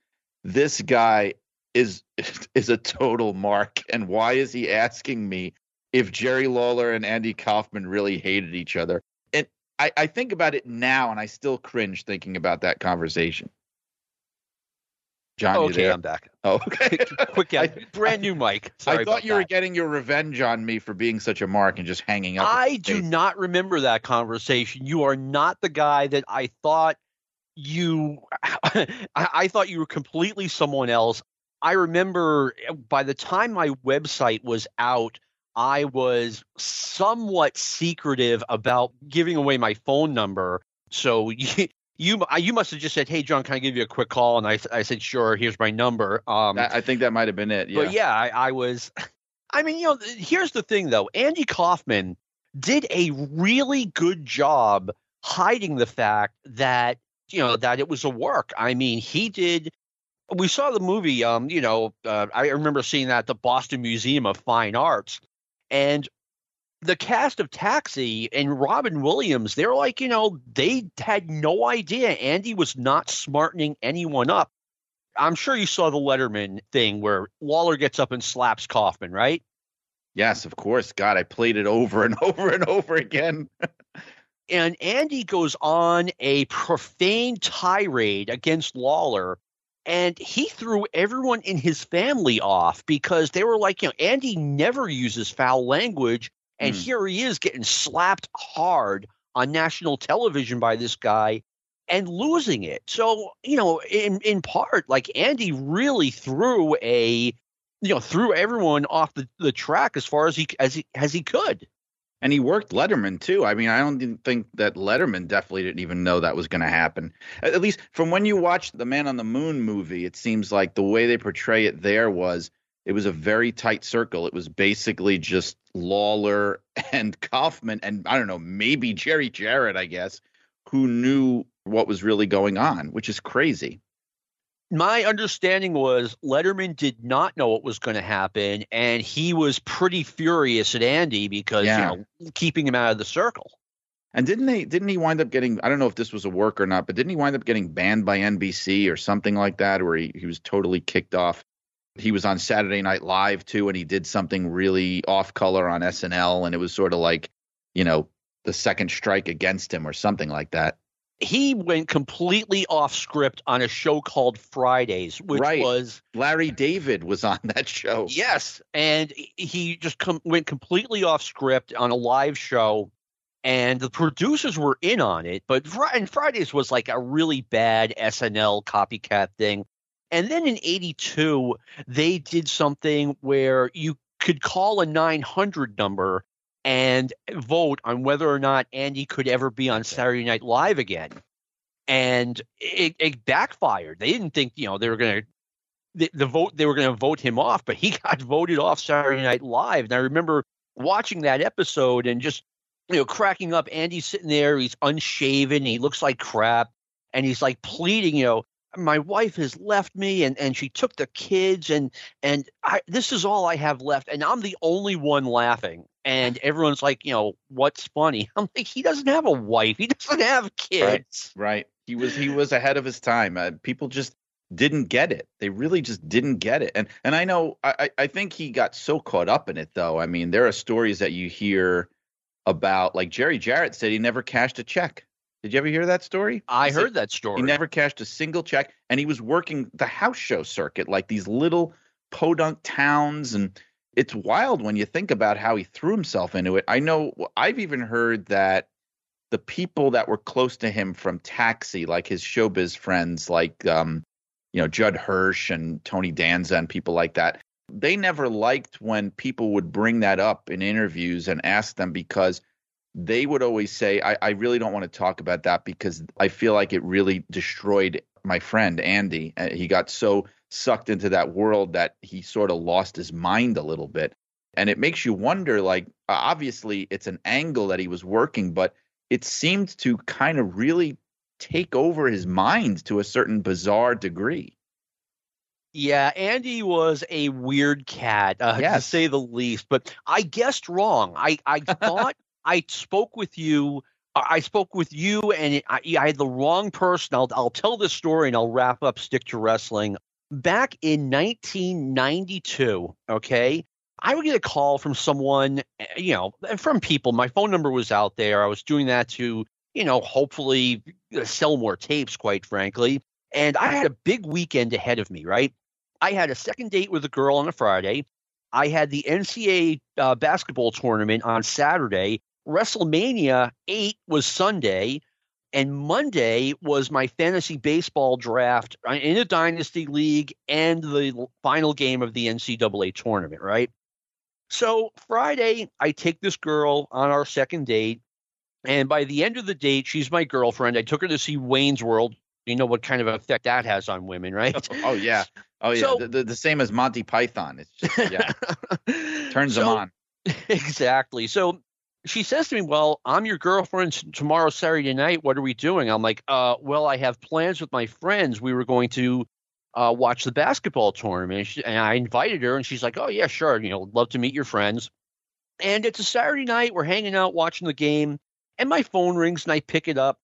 this guy is is a total mark. And why is he asking me if Jerry Lawler and Andy Kaufman really hated each other? I, I think about it now and I still cringe thinking about that conversation. John, you okay? I'm back. Oh, okay. Quick, yeah, brand new mic. Sorry I thought you were that. getting your revenge on me for being such a mark and just hanging up. I do Faith. not remember that conversation. You are not the guy that I thought you. I, I thought you were completely someone else. I remember eh, by the time my website was out, I was somewhat secretive about giving away my phone number. So you. You, you must have just said, "Hey, John, can I give you a quick call?" And I, I said, "Sure. Here's my number." Um, That- I think that might have been it. Yeah. but yeah, I, I was. I mean, you know, here's the thing though. Andy Kaufman did a really good job hiding the fact that you know that it was a work. I mean, he did. We saw the movie. Um, you know, uh, I remember seeing that at the Boston Museum of Fine Arts, and the cast of Taxi and Robin Williams, they're like, you know, they had no idea Andy was not smartening anyone up. I'm sure you saw the Letterman thing where Lawler gets up and slaps Kaufman, right? Yes, of course. God, I played it over and over and over again. And Andy goes on a profane tirade against Lawler, and he threw everyone in his family off because they were like, you know, Andy never uses foul language, and Hmm. here he is getting slapped hard on national television by this guy and losing it. So, you know, in in part, like Andy really threw a you know, threw everyone off the, the track as far as he as he as he could. And he worked Letterman too. I mean, I don't think that Letterman definitely didn't even know that was going to happen. At least from when you watched the Man on the Moon movie, it seems like the way they portray it there was it was a very tight circle. It was basically just Lawler and Kaufman and I don't know, maybe Jerry Jarrett, I guess, who knew what was really going on, which is crazy. My understanding was Letterman did not know what was going to happen, and he was pretty furious at Andy because Yeah. you know keeping him out of the circle. And didn't they didn't he wind up getting I don't know if this was a work or not, but didn't he wind up getting banned by NBC or something like that where he, he was totally kicked off? He was on Saturday Night Live too and he did something really off color on SNL and it was sort of like, you know, the second strike against him or something like that. He went completely off script on a show called Fridays, which Right. was Larry David was on that show. yes, and he just com- went completely off script on a live show. And the producers were in on it, but and Fridays was like a really bad SNL copycat thing. And then in 82, they did something where you could call a 900 number and vote on whether or not Andy could ever be on Saturday Night Live again. And it, it backfired. They didn't think, you know, they were going to the, the vote they were going to vote him off, but he got voted off Saturday Night Live. And I remember watching that episode and just you know cracking up. Andy's sitting there, he's unshaven, he looks like crap, and he's like pleading, you know, my wife has left me and and she took the kids and and I this is all I have left and I'm the only one laughing. And everyone's like, you know, what's funny? I'm like, he doesn't have a wife. He doesn't have kids. Right. He was he was ahead of his time. Uh, people just didn't get it. They really just didn't get it. And and I know I I think he got so caught up in it though. I mean, there are stories that you hear about like Jerry Jarrett said he never cashed a check. Did you ever hear that story? I He said heard that story. He never cashed a single check and he was working the house show circuit like these little podunk towns and it's wild when you think about how he threw himself into it. I know I've even heard that the people that were close to him from Taxi, like his showbiz friends, like um, you know Judd Hirsch and Tony Danza and people like that, they never liked when people would bring that up in interviews and ask them because they would always say, I, I really don't want to talk about that because I feel like it really destroyed my friend Andy. Uh, he got so sucked into that world that he sort of lost his mind a little bit. And it makes you wonder like, obviously, it's an angle that he was working, but it seemed to kind of really take over his mind to a certain bizarre degree. Yeah, Andy was a weird cat, uh, yes. to say the least. But I guessed wrong. I, I thought I spoke with you. I spoke with you, and I, I, had the wrong person. I'll, I'll tell this story, and I'll wrap up Stick to Wrestling. Back in 1992, okay, I would get a call from someone, eh, you know, from people. My phone number was out there. I was doing that to, you know, hopefully uh, sell more tapes, quite frankly. And I had a big weekend ahead of me, right? I had a second date with a girl on a Friday. I had the NCAA uh, basketball tournament on Saturday. WrestleMania 8 was Sunday. And Monday was my fantasy baseball draft uh, in a dynasty league and the final game of the NCAA tournament, right? So Friday, I take this girl on our second date. And by the end of the date, she's my girlfriend. I took her to see Wayne's World. You know what kind of effect that has on women, right? Oh, yeah. Oh yeah, so, the, the, the, same as Monty Python. It's just yeah, turns so, them on. Exactly. So she says to me, "Well, I'm your girlfriend tomorrow, Saturday night. What are we doing?" I'm like, "Uh, well, I have plans with my friends. We were going to uh, watch the basketball tournament, and I invited her, and she's like, "Oh yeah, sure. You know, love to meet your friends." And it's a Saturday night. We're hanging out watching the game, and my phone rings, and I pick it up,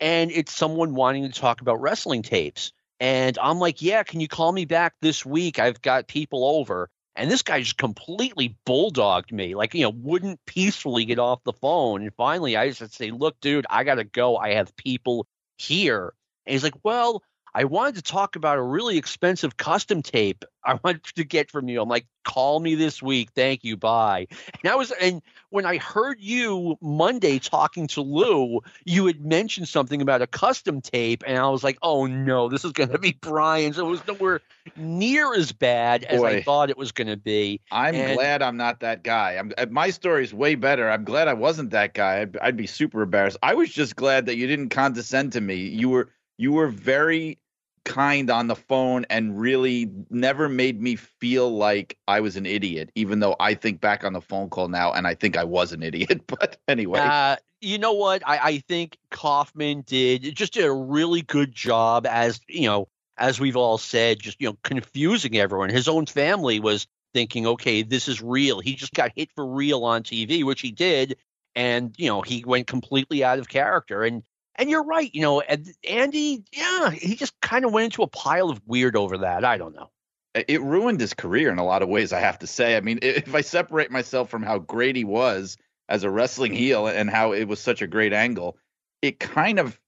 and it's someone wanting to talk about wrestling tapes. And I'm like, yeah, can you call me back this week? I've got people over. And this guy just completely bulldogged me, like, you know, wouldn't peacefully get off the phone. And finally, I just say, look, dude, I got to go. I have people here. And he's like, well, I wanted to talk about a really expensive custom tape I wanted to get from you. I'm like, call me this week. Thank you. Bye. And I was, and when I heard you Monday talking to Lou, you had mentioned something about a custom tape, and I was like, oh no, this is going to be Brian's. It was nowhere near as bad as Boy, I thought it was going to be. I'm and, glad I'm not that guy. I'm, uh, my story is way better. I'm glad I wasn't that guy. I'd, I'd be super embarrassed. I was just glad that you didn't condescend to me. You were you were very kind on the phone and really never made me feel like I was an idiot, even though I think back on the phone call now and I think I was an idiot. But anyway. Uh, you know what? I, I think Kaufman did just did a really good job as, you know, as we've all said, just, you know, confusing everyone. His own family was thinking, okay, this is real. He just got hit for real on TV, which he did. And, you know, he went completely out of character. And and you're right. You know, Andy, yeah, he just kind of went into a pile of weird over that. I don't know. It ruined his career in a lot of ways, I have to say. I mean, if I separate myself from how great he was as a wrestling heel and how it was such a great angle, it kind of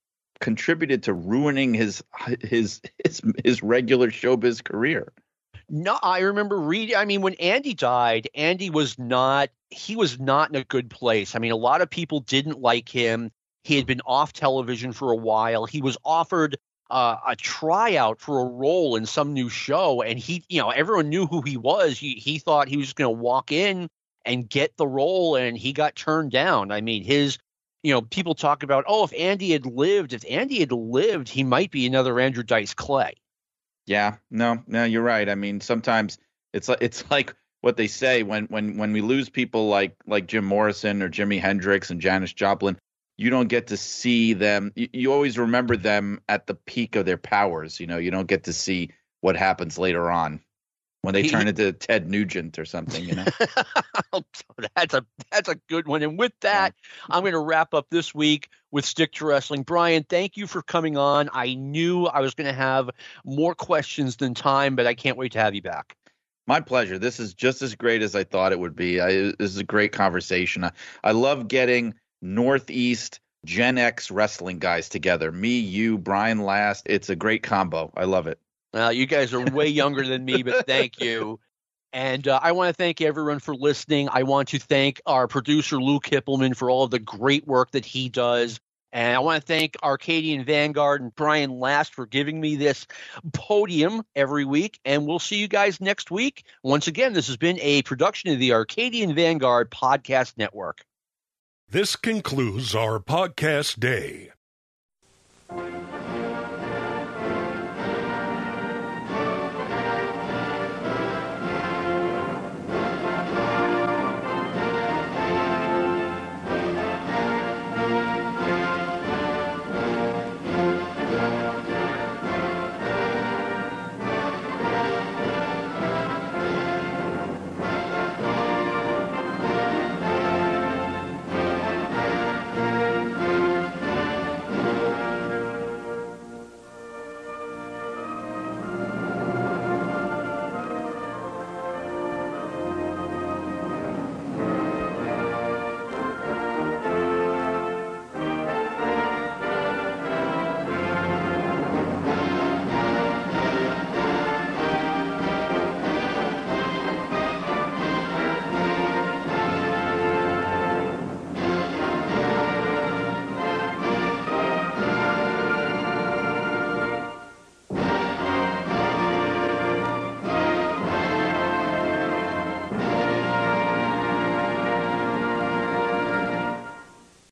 contributed to ruining his his his his regular showbiz career. No, I remember reading. I mean, when Andy died, Andy was not he was not in a good place. I mean, a lot of people didn't like him. He had been off television for a while. He was offered uh, a tryout for a role in some new show, and he, you know, everyone knew who he was. He, he thought he was going to walk in and get the role, and he got turned down. I mean, his, you know, people talk about, oh, if Andy had lived, if Andy had lived, he might be another Andrew Dice Clay. Yeah, no, no, you're right. I mean, sometimes it's like it's like what they say when when when we lose people like like Jim Morrison or Jimi Hendrix and Janis Joplin you don't get to see them. You, you, always remember them at the peak of their powers. You know, you don't get to see what happens later on when they he, turn into Ted Nugent or something. You know, oh, that's a that's a good one. And with that, I'm going to wrap up this week with Stick to Wrestling. Brian, thank you for coming on. I knew I was going to have more questions than time, but I can't wait to have you back. My pleasure. This is just as great as I thought it would be. I, this is a great conversation. I, I love getting Northeast Gen X wrestling guys together. Me, you, Brian Last. It's a great combo. I love it. Well, you guys are way younger than me, but thank you. And uh, I want to thank everyone for listening. I want to thank our producer, Lou Kippelman, for all of the great work that he does. And I want to thank Arcadian Vanguard and Brian Last for giving me this podium every week. And we'll see you guys next week. Once again, this has been a production of the Arcadian Vanguard Podcast Network. This concludes our podcast day.